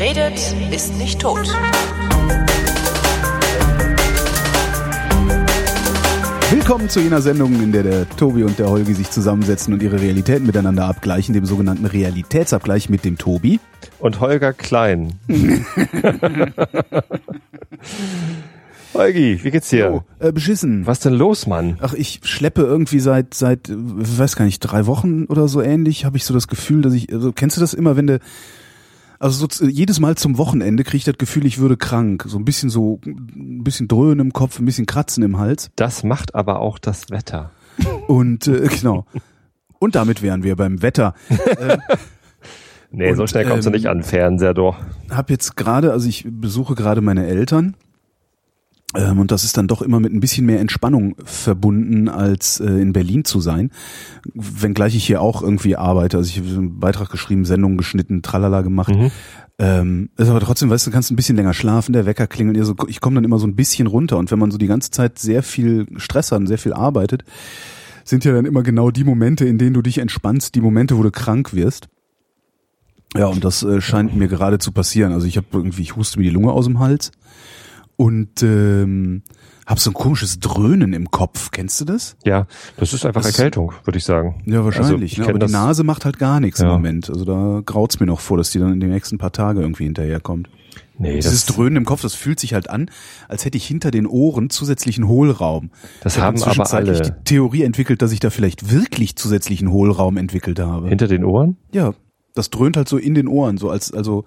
Wer redet, ist nicht tot. Willkommen zu jener Sendung, in der der Tobi und der Holgi sich zusammensetzen und ihre Realitäten miteinander abgleichen, dem sogenannten Realitätsabgleich mit dem Tobi. Und Holger Klein. Holgi, wie geht's dir? Oh, äh, beschissen. Was denn los, Mann? Ach, ich schleppe irgendwie seit, seit, weiß gar nicht, drei Wochen oder so ähnlich, habe ich so das Gefühl, dass ich, also kennst du das immer, wenn du, also so, jedes Mal zum Wochenende kriege ich das Gefühl, ich würde krank. So ein bisschen so, ein bisschen Dröhnen im Kopf, ein bisschen Kratzen im Hals. Das macht aber auch das Wetter. Und, äh, genau. Und damit wären wir beim Wetter. äh, Nee, so Und, schnell kommst ähm, du nicht an Fernseher doch. hab jetzt gerade, also ich besuche gerade meine Eltern. Ähm, und das ist dann doch immer mit ein bisschen mehr Entspannung verbunden, als äh, in Berlin zu sein. Wenngleich ich hier auch irgendwie arbeite. Also ich habe einen Beitrag geschrieben, Sendungen geschnitten, tralala gemacht. Mhm. Ähm, ist aber trotzdem, weißt du, du kannst ein bisschen länger schlafen, der Wecker klingelt. ihr So, ich komme dann immer so ein bisschen runter. Und wenn man so die ganze Zeit sehr viel Stress hat und sehr viel arbeitet, sind ja dann immer genau die Momente, in denen du dich entspannst, die Momente, wo du krank wirst. Ja, und das äh, scheint mir gerade zu passieren. Also ich habe irgendwie, ich huste mir die Lunge aus dem Hals und ähm, habe so ein komisches Dröhnen im Kopf. Kennst du das? Ja, das ist einfach Das- Erkältung, würde ich sagen. Ja, wahrscheinlich. Also, ne? Aber die Nase macht halt gar nichts im Ja. Moment. Also da graut's mir noch vor, dass die dann in den nächsten paar Tagen irgendwie hinterherkommt. Nee, Dieses das, Dröhnen im Kopf, das fühlt sich halt an, als hätte ich hinter den Ohren zusätzlichen Hohlraum. Das Ich hab haben aber alle. die Theorie entwickelt, dass ich da vielleicht wirklich zusätzlichen Hohlraum entwickelt habe. hinter den Ohren? Ja, das dröhnt halt so in den Ohren, so als also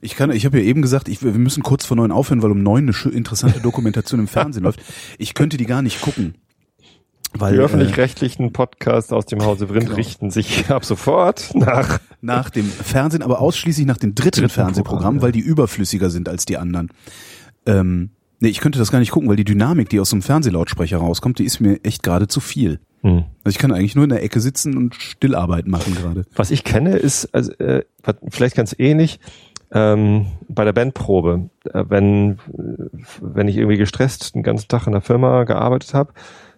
ich kann, ich habe ja eben gesagt, ich, wir müssen kurz vor neun aufhören, weil um neun eine interessante Dokumentation im Fernsehen läuft. Ich könnte die gar nicht gucken, weil Die äh, öffentlich-rechtlichen Podcasts aus dem Hause Vrind Genau. richten sich ab sofort nach. nach dem Fernsehen, aber ausschließlich nach dem dritten, Dritten Fernsehprogramm, Programm, ja. weil die überflüssiger sind als die anderen. Ähm, nee, ich könnte das gar nicht gucken, weil die Dynamik, die aus so einem Fernsehlautsprecher rauskommt, die ist mir echt gerade zu viel. Hm. Also ich kann eigentlich nur in der Ecke sitzen und Stillarbeit machen gerade. Was ich kenne, ist also, äh, vielleicht ganz ähnlich ähm, bei der Bandprobe. Äh, wenn, wenn ich irgendwie gestresst den ganzen Tag in der Firma gearbeitet habe,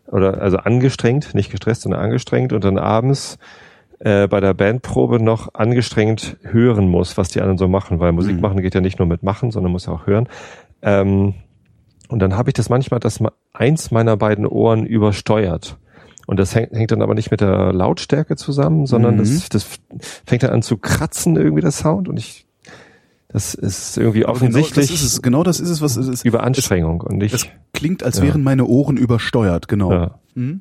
oder also angestrengt, nicht gestresst, sondern angestrengt und dann abends äh, bei der Bandprobe noch angestrengt hören muss, was die anderen so machen, weil Musik Mhm. machen geht ja nicht nur mit machen, sondern muss ja auch hören. Ähm, und dann habe ich das manchmal, dass eins meiner beiden Ohren übersteuert. Und das hängt, hängt dann aber nicht mit der Lautstärke zusammen, sondern Mhm. das, das fängt dann an zu kratzen irgendwie der Sound und ich das ist irgendwie offensichtlich Genau das ist es, genau das ist es, was es ist. Überanstrengung und nicht Es klingt, als Ja. wären meine Ohren übersteuert, genau. ja. Hm?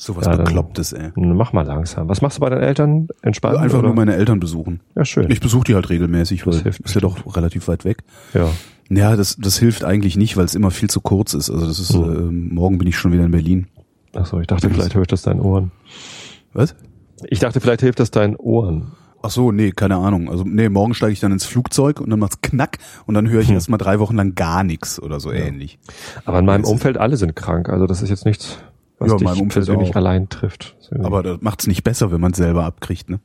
So was Ja, Beklopptes, ey. Mach mal langsam. Was machst du bei deinen Eltern? Entspannen? Einfach oder? nur meine Eltern besuchen. ja, schön. Ich besuche die halt regelmäßig, weil Das hilft ist ja doch relativ weit weg. ja. Ja, das, das hilft eigentlich nicht, weil es immer viel zu kurz ist. Also das ist, Hm. ähm, morgen bin ich schon wieder in Berlin. Achso, ich dachte, vielleicht hilft das deinen Ohren. Was? Ich dachte, vielleicht hilft das deinen Ohren. Ach so, nee, keine Ahnung. Also nee, morgen steige ich dann ins Flugzeug und dann macht's knack und dann höre ich Hm. erst mal drei Wochen lang gar nichts oder so ähnlich. Aber in meinem Das Umfeld alle sind krank. Also das ist jetzt nichts, was Ja, dich Umfeld persönlich auch. allein trifft. Aber das macht's nicht besser, wenn man es selber abkriegt, ne?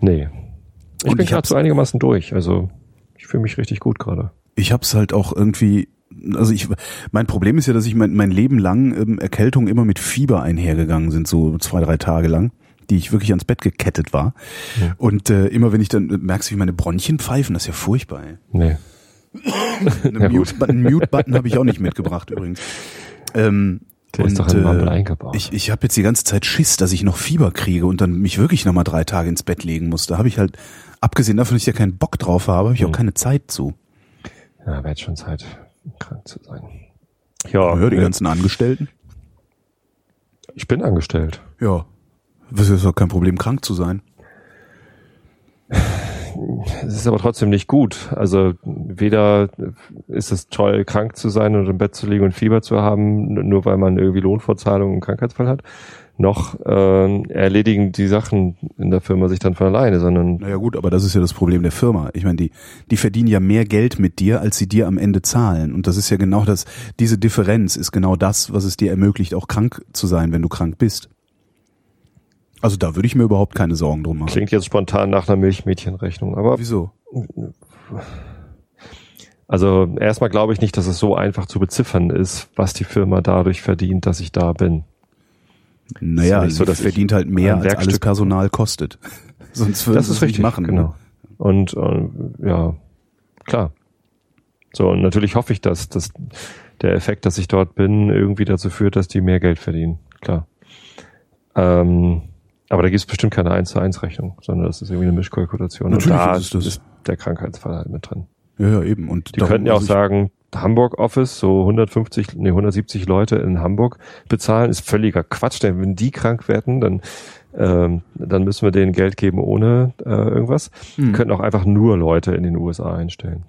nee. Ich Und bin gerade so einigermaßen durch. Also ich fühle mich richtig gut gerade. Ich hab's halt auch irgendwie, also ich, mein Problem ist ja, dass ich mein, mein Leben lang ähm, Erkältungen immer mit Fieber einhergegangen sind, so zwei, drei Tage lang, die ich wirklich ans Bett gekettet war. Ja. Und äh, immer wenn ich dann, merkst wie meine Bronchien pfeifen, das ist ja furchtbar, ey. Nee. Eine Ja, gut. Mute-Button Mute habe ich auch nicht mitgebracht übrigens. Ähm, Der ist und, doch äh, eingebaut. Ich, ich habe jetzt die ganze Zeit Schiss, dass ich noch Fieber kriege und dann mich wirklich nochmal drei Tage ins Bett legen muss. Da habe ich halt, abgesehen davon, dass ich ja keinen Bock drauf habe, habe ich auch Mhm. keine Zeit zu. ja, wäre jetzt schon Zeit, krank zu sein. Ja, Hör die äh, ganzen Angestellten. ich bin angestellt. Ja. Das ist doch kein Problem, krank zu sein. Es ist aber trotzdem nicht gut. Also weder ist es toll, krank zu sein und im Bett zu liegen und Fieber zu haben, nur weil man irgendwie Lohnfortzahlung und Krankheitsfall hat, noch äh, erledigen die Sachen in der Firma sich dann von alleine, sondern Naja gut, aber das ist ja das Problem der Firma. Ich meine, die, die verdienen ja mehr Geld mit dir, als sie dir am Ende zahlen. Und das ist ja genau das, diese Differenz ist genau das, was es dir ermöglicht, auch krank zu sein, wenn du krank bist. Also da würde ich mir überhaupt keine Sorgen drum machen. klingt jetzt spontan nach einer Milchmädchenrechnung. Aber Wieso? also erstmal glaube ich nicht, dass es so einfach zu beziffern ist, was die Firma dadurch verdient, dass ich da bin. Naja, nicht so, sie dass ich verdient halt mehr, als alles Werkstück- Personal kostet. Sonst würden Das sie es richtig, nicht machen. genau. Ne? Und äh, ja, klar. So, und natürlich hoffe ich, dass, dass der Effekt, dass ich dort bin, irgendwie dazu führt, dass die mehr Geld verdienen. Klar. Ähm, aber da gibt es bestimmt keine 1 zu 1 Rechnung, sondern das ist irgendwie eine Mischkalkulation. Natürlich und da ist das. ist der Krankheitsfall halt mit drin. Ja, ja, eben. Und Die könnten ja auch sagen, Hamburg Office, so 150, nee, 170 Leute in Hamburg bezahlen, ist völliger Quatsch. Denn wenn die krank werden, dann, ähm, dann müssen wir denen Geld geben ohne äh, irgendwas. Hm. Wir könnten auch einfach nur Leute in den USA einstellen.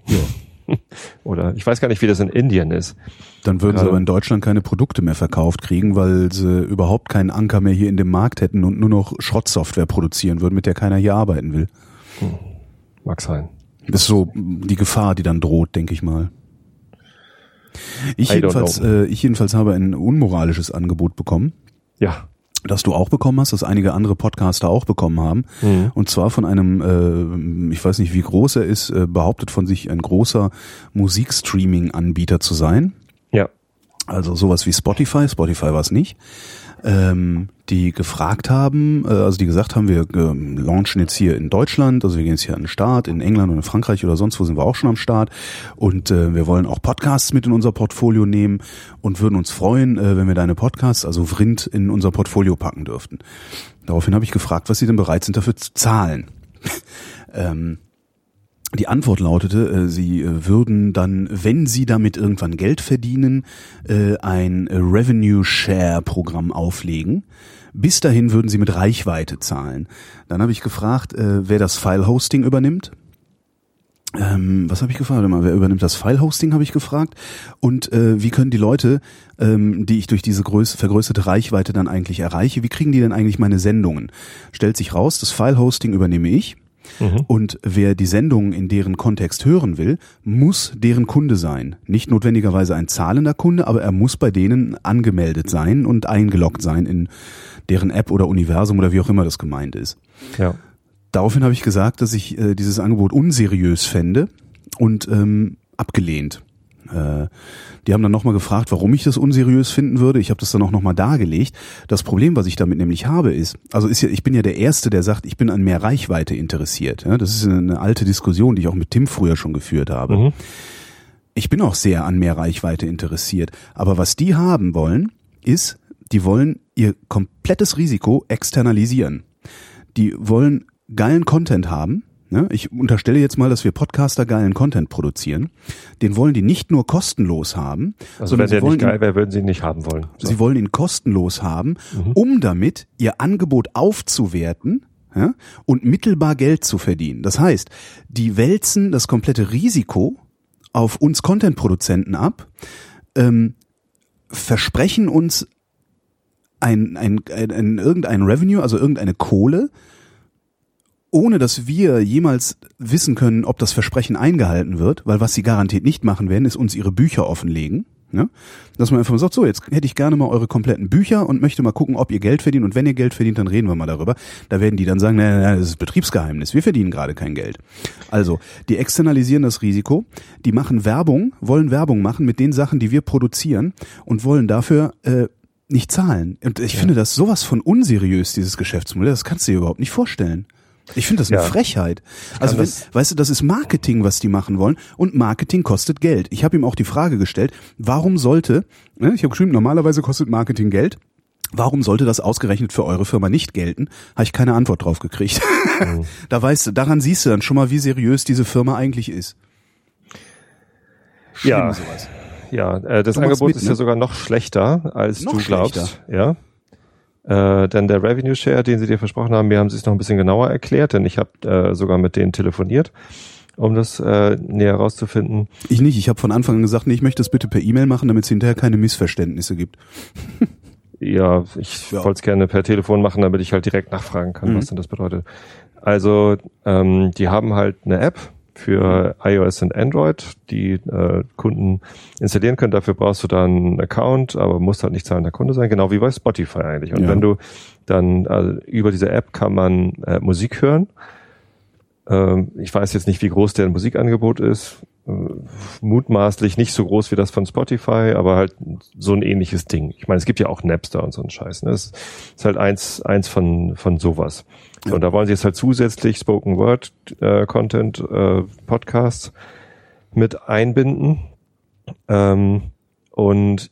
Oder ich weiß gar nicht, wie das in Indien ist. Dann würden sie Gerade- aber in Deutschland keine Produkte mehr verkauft kriegen, weil sie überhaupt keinen Anker mehr hier in dem Markt hätten und nur noch Schrottsoftware produzieren würden, mit der keiner hier arbeiten will. Mag sein. Das ist so die Gefahr, die dann droht, denke ich mal. Ich I jedenfalls, äh, ich jedenfalls habe ein unmoralisches Angebot bekommen, Ja. Das du auch bekommen hast, das einige andere Podcaster auch bekommen haben. Mhm. Und zwar von einem, äh, ich weiß nicht, wie groß er ist, äh, behauptet von sich ein großer Musikstreaming-Anbieter zu sein. Ja. Also sowas wie Spotify, Spotify war es nicht, ähm, die gefragt haben, äh, also die gesagt haben, wir ähm, launchen jetzt hier in Deutschland, also wir gehen jetzt hier an den Start, in England und in Frankreich oder sonst wo sind wir auch schon am Start und äh, wir wollen auch Podcasts mit in unser Portfolio nehmen und würden uns freuen, äh, wenn wir deine Podcasts, also Vrind, in unser Portfolio packen dürften. Daraufhin habe ich gefragt, was sie denn bereit sind dafür zu zahlen. ähm, die Antwort lautete, äh, sie äh, würden dann, wenn sie damit irgendwann Geld verdienen, äh, ein Revenue Share Programm auflegen. Bis dahin würden sie mit Reichweite zahlen. Dann habe ich gefragt, wer das File Hosting übernimmt. Ähm, was habe ich gefragt? Mal, wer übernimmt das File-Hosting, habe ich gefragt. Und äh, wie können die Leute, ähm, die ich durch diese größ vergrößerte Reichweite dann eigentlich erreiche, wie kriegen die denn eigentlich meine Sendungen? Stellt sich raus, das File-Hosting übernehme ich. Und wer die Sendungen in deren Kontext hören will, muss deren Kunde sein. Nicht notwendigerweise ein zahlender Kunde, aber er muss bei denen angemeldet sein und eingeloggt sein in deren App oder Universum oder wie auch immer das gemeint ist. Ja. Daraufhin habe ich gesagt, dass ich äh, dieses Angebot unseriös fände und ähm, abgelehnt. Äh, die haben dann nochmal gefragt, warum ich das unseriös finden würde. Ich habe das dann auch nochmal dargelegt. Das Problem, was ich damit nämlich habe, ist, also ist ja, ich bin ja der Erste, der sagt, ich bin an mehr Reichweite interessiert. Ja, das ist eine, eine alte Diskussion, die ich auch mit Tim früher schon geführt habe. Mhm. Ich bin auch sehr an mehr Reichweite interessiert. Aber was die haben wollen, ist, die wollen ihr komplettes Risiko externalisieren. Die wollen geilen Content haben. Ne? Ich unterstelle jetzt mal, dass wir Podcaster geilen Content produzieren. Den wollen die nicht nur kostenlos haben, Also sondern wenn sie der wollen nicht geil wäre, würden sie ihn nicht haben wollen. So. Sie wollen ihn kostenlos haben, Mhm. um damit ihr Angebot aufzuwerten ja, und mittelbar Geld zu verdienen. Das heißt, die wälzen das komplette Risiko auf uns Content-Produzenten ab, ähm, versprechen uns ein, ein, ein, ein irgendein Revenue, also irgendeine Kohle, ohne dass wir jemals wissen können, ob das Versprechen eingehalten wird, weil was sie garantiert nicht machen werden, ist uns ihre Bücher offenlegen. Ne? Dass man einfach mal sagt, so, jetzt hätte ich gerne mal eure kompletten Bücher und möchte mal gucken, ob ihr Geld verdient und wenn ihr Geld verdient, dann reden wir mal darüber. Da werden die dann sagen, nein, nein, das ist Betriebsgeheimnis, wir verdienen gerade kein Geld. Also, die externalisieren das Risiko, die machen Werbung, wollen Werbung machen mit den Sachen, die wir produzieren und wollen dafür äh, nicht zahlen. Und ich finde das sowas von unseriös, dieses Geschäftsmodell, das kannst du dir überhaupt nicht vorstellen. Ich finde das eine Ja. Frechheit. Also wenn, weißt du, das ist Marketing, was die machen wollen und Marketing kostet Geld. Ich habe ihm auch die Frage gestellt, warum sollte, ne, ich habe geschrieben, normalerweise kostet Marketing Geld. Warum sollte das ausgerechnet für eure Firma nicht gelten? Habe ich keine Antwort drauf gekriegt. da weißt du, daran siehst du dann schon mal, wie seriös diese Firma eigentlich ist. Schlimm, Ja. sowas. Ja, äh, das Angebot mit, ist ne? ja sogar noch schlechter, als Noch du glaubst. schlechter? Ja. Äh, denn der Revenue Share, den sie dir versprochen haben, mir haben sie es noch ein bisschen genauer erklärt, denn ich habe äh, sogar mit denen telefoniert, um das äh, näher herauszufinden. Ich nicht. Ich habe von Anfang an gesagt, nee, ich möchte das bitte per E-Mail machen, damit es hinterher keine Missverständnisse gibt. Ja, ich Ja. wollte es gerne per Telefon machen, damit ich halt direkt nachfragen kann, Mhm. was denn das bedeutet. Also, ähm, die haben halt eine App für iOS und Android, die äh, Kunden installieren können. Dafür brauchst du dann einen Account, aber musst halt nicht zahlender Kunde sein, genau wie bei Spotify eigentlich. Und Ja. wenn du dann also über diese App kann man äh, Musik hören. Ähm, ich weiß jetzt nicht, wie groß deren Musikangebot ist. mutmaßlich nicht so groß wie das von Spotify, aber halt so ein ähnliches Ding. Ich meine, es gibt ja auch Napster und so einen Scheiß. Ne? Das ist halt eins, eins von, von sowas. Ja. Und da wollen sie jetzt halt zusätzlich Spoken Word äh, Content äh, Podcasts mit einbinden. Ähm, und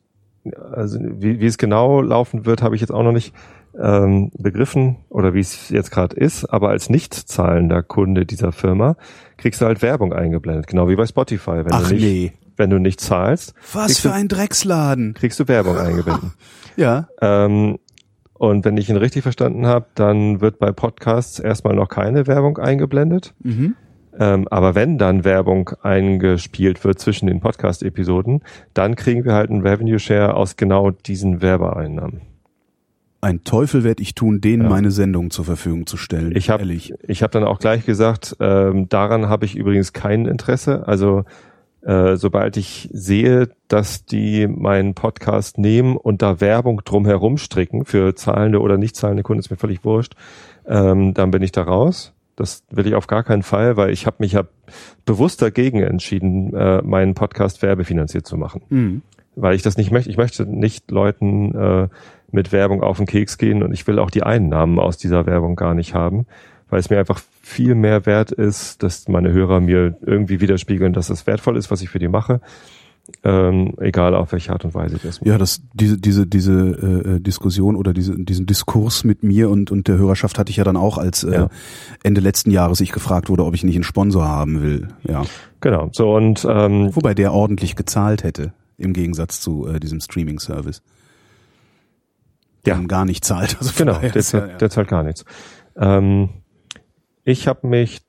also wie, wie es genau laufen wird, habe ich jetzt auch noch nicht ähm, begriffen oder wie es jetzt gerade ist, aber als nicht zahlender Kunde dieser Firma kriegst du halt Werbung eingeblendet, genau wie bei Spotify. Wenn Ach du nicht, nee. Wenn du nicht zahlst. Was für du, ein Drecksladen. Kriegst du Werbung eingeblendet. ja. Ähm, und wenn ich ihn richtig verstanden habe, dann wird bei Podcasts erstmal noch keine Werbung eingeblendet. Mhm. Ähm, aber wenn dann Werbung eingespielt wird zwischen den Podcast-Episoden, dann kriegen wir halt einen Revenue Share aus genau diesen Werbeeinnahmen. Ein Teufel werde ich tun, denen ja. meine Sendung zur Verfügung zu stellen. Ich habe ich hab dann auch gleich gesagt, ähm, daran habe ich übrigens kein Interesse. Also äh, sobald ich sehe, dass die meinen Podcast nehmen und da Werbung drumherum stricken für zahlende oder nicht zahlende Kunden, ist mir völlig wurscht, ähm, dann bin ich da raus. Das will ich auf gar keinen Fall, weil ich habe mich ja bewusst dagegen entschieden, äh, meinen Podcast werbefinanziert zu machen. Mhm. Weil ich das nicht möchte. Ich möchte nicht Leuten äh, mit Werbung auf den Keks gehen und ich will auch die Einnahmen aus dieser Werbung gar nicht haben, weil es mir einfach viel mehr wert ist, dass meine Hörer mir irgendwie widerspiegeln, dass es wertvoll ist, was ich für die mache ähm, egal auf welche Art und Weise das Ja, das diese diese diese äh, Diskussion oder diese diesen Diskurs mit mir und und der Hörerschaft hatte ich ja dann auch, als äh, ja. Ende letzten Jahres ich gefragt wurde, ob ich nicht einen Sponsor haben will. Ja, genau. So und ähm, wobei der ordentlich gezahlt hätte im Gegensatz zu äh, diesem Streaming-Service. Ja, gar nicht zahlt. Also genau, der, der, der zahlt gar nichts. Ähm, ich habe mich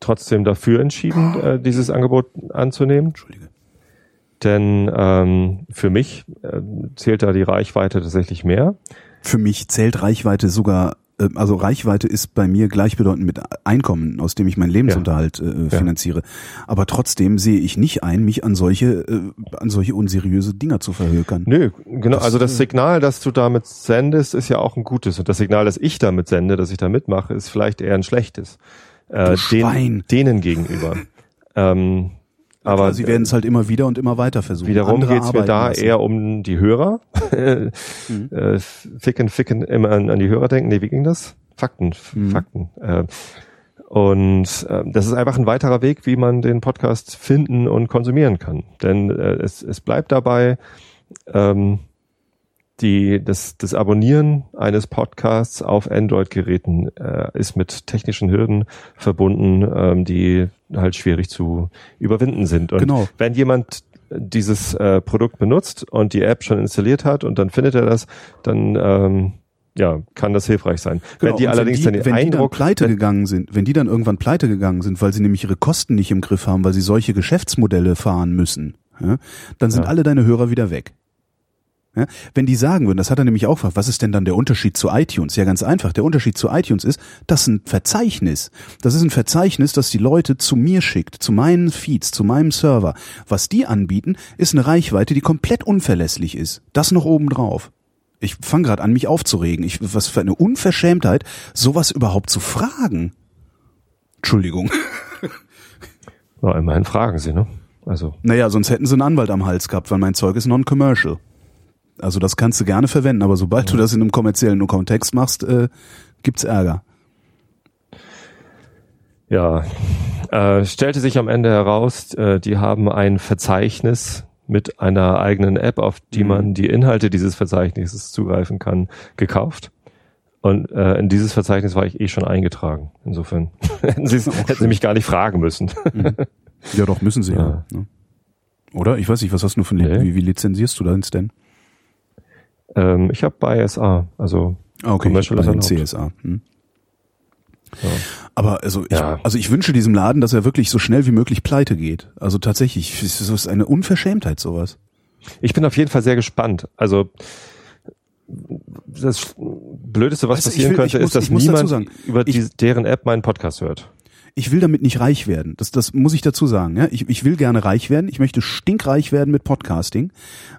trotzdem dafür entschieden, äh, dieses Angebot anzunehmen. Entschuldige. Denn ähm, für mich äh, zählt da die Reichweite tatsächlich mehr. Für mich zählt Reichweite sogar, also Reichweite ist bei mir gleichbedeutend mit Einkommen, aus dem ich meinen Lebensunterhalt äh, finanziere. Ja. Aber trotzdem sehe ich nicht ein, mich an solche, äh, an solche unseriöse Dinger zu verhökern. Nö, genau. Das, also das äh, Signal, das du damit sendest, ist ja auch ein gutes. Und das Signal, das ich damit sende, dass ich da mitmache, ist vielleicht eher ein schlechtes. Äh, den, denen gegenüber. ähm, aber sie werden es halt immer wieder und immer weiter versuchen. Wiederum geht es mir da lassen. eher um die Hörer. mhm. äh, ficken, ficken, immer an, an, die Hörer denken. Nee, wie ging das? Fakten, mhm. Fakten. Äh, und äh, das ist einfach ein weiterer Weg, wie man den Podcast finden und konsumieren kann. Denn äh, es, es bleibt dabei, ähm, die, das, das Abonnieren eines Podcasts auf Android-Geräten äh, ist mit technischen Hürden verbunden, ähm, die halt schwierig zu überwinden sind. Und genau. wenn jemand dieses äh, Produkt benutzt und die App schon installiert hat und dann findet er das, dann ähm, ja, kann das hilfreich sein. Genau, wenn die allerdings wenn die, dann den wenn Eindruck, die dann pleite gegangen sind, wenn die dann irgendwann pleite gegangen sind, weil sie nämlich ihre Kosten nicht im Griff haben, weil sie solche Geschäftsmodelle fahren müssen, ja, dann sind ja. alle deine Hörer wieder weg. Ja, wenn die sagen würden, das hat er nämlich auch gefragt, was ist denn dann der Unterschied zu iTunes? Ja, ganz einfach. Der Unterschied zu iTunes ist, das ist ein Verzeichnis. Das ist ein Verzeichnis, das die Leute zu mir schickt, zu meinen Feeds, zu meinem Server. Was die anbieten, ist eine Reichweite, die komplett unverlässlich ist. Das noch oben drauf. Ich fange gerade an, mich aufzuregen. Ich, was für eine Unverschämtheit, sowas überhaupt zu fragen. Entschuldigung. Ja, immerhin fragen sie, ne? Also. Naja, sonst hätten sie einen Anwalt am Hals gehabt, weil mein Zeug ist non-commercial. Also das kannst du gerne verwenden, aber sobald du das in einem kommerziellen Kontext machst, äh, gibt's Ärger. Ja, äh, stellte sich am Ende heraus, äh, die haben ein Verzeichnis mit einer eigenen App, auf die mhm. man die Inhalte dieses Verzeichnisses zugreifen kann, gekauft. Und äh, in dieses Verzeichnis war ich eh schon eingetragen. Insofern hätten, sie hätten sie mich gar nicht fragen müssen. Mhm. Ja, doch, müssen sie ja. ja. Ne? Oder? Ich weiß nicht, was hast du für ein nee. wie, wie lizenzierst du das denn? Ähm, ich habe bei SA, also okay, Commercial bei CSA. Hm. Ja. Aber also ich, ja. also ich wünsche diesem Laden, dass er wirklich so schnell wie möglich pleite geht. Also tatsächlich, es ist eine Unverschämtheit sowas. Ich bin auf jeden Fall sehr gespannt. Also das Blödeste, was weißt, passieren will, könnte, muss, ist, dass niemand über die, deren App meinen Podcast hört ich will damit nicht reich werden. Das, das muss ich dazu sagen. Ja? Ich, ich will gerne reich werden. Ich möchte stinkreich werden mit Podcasting,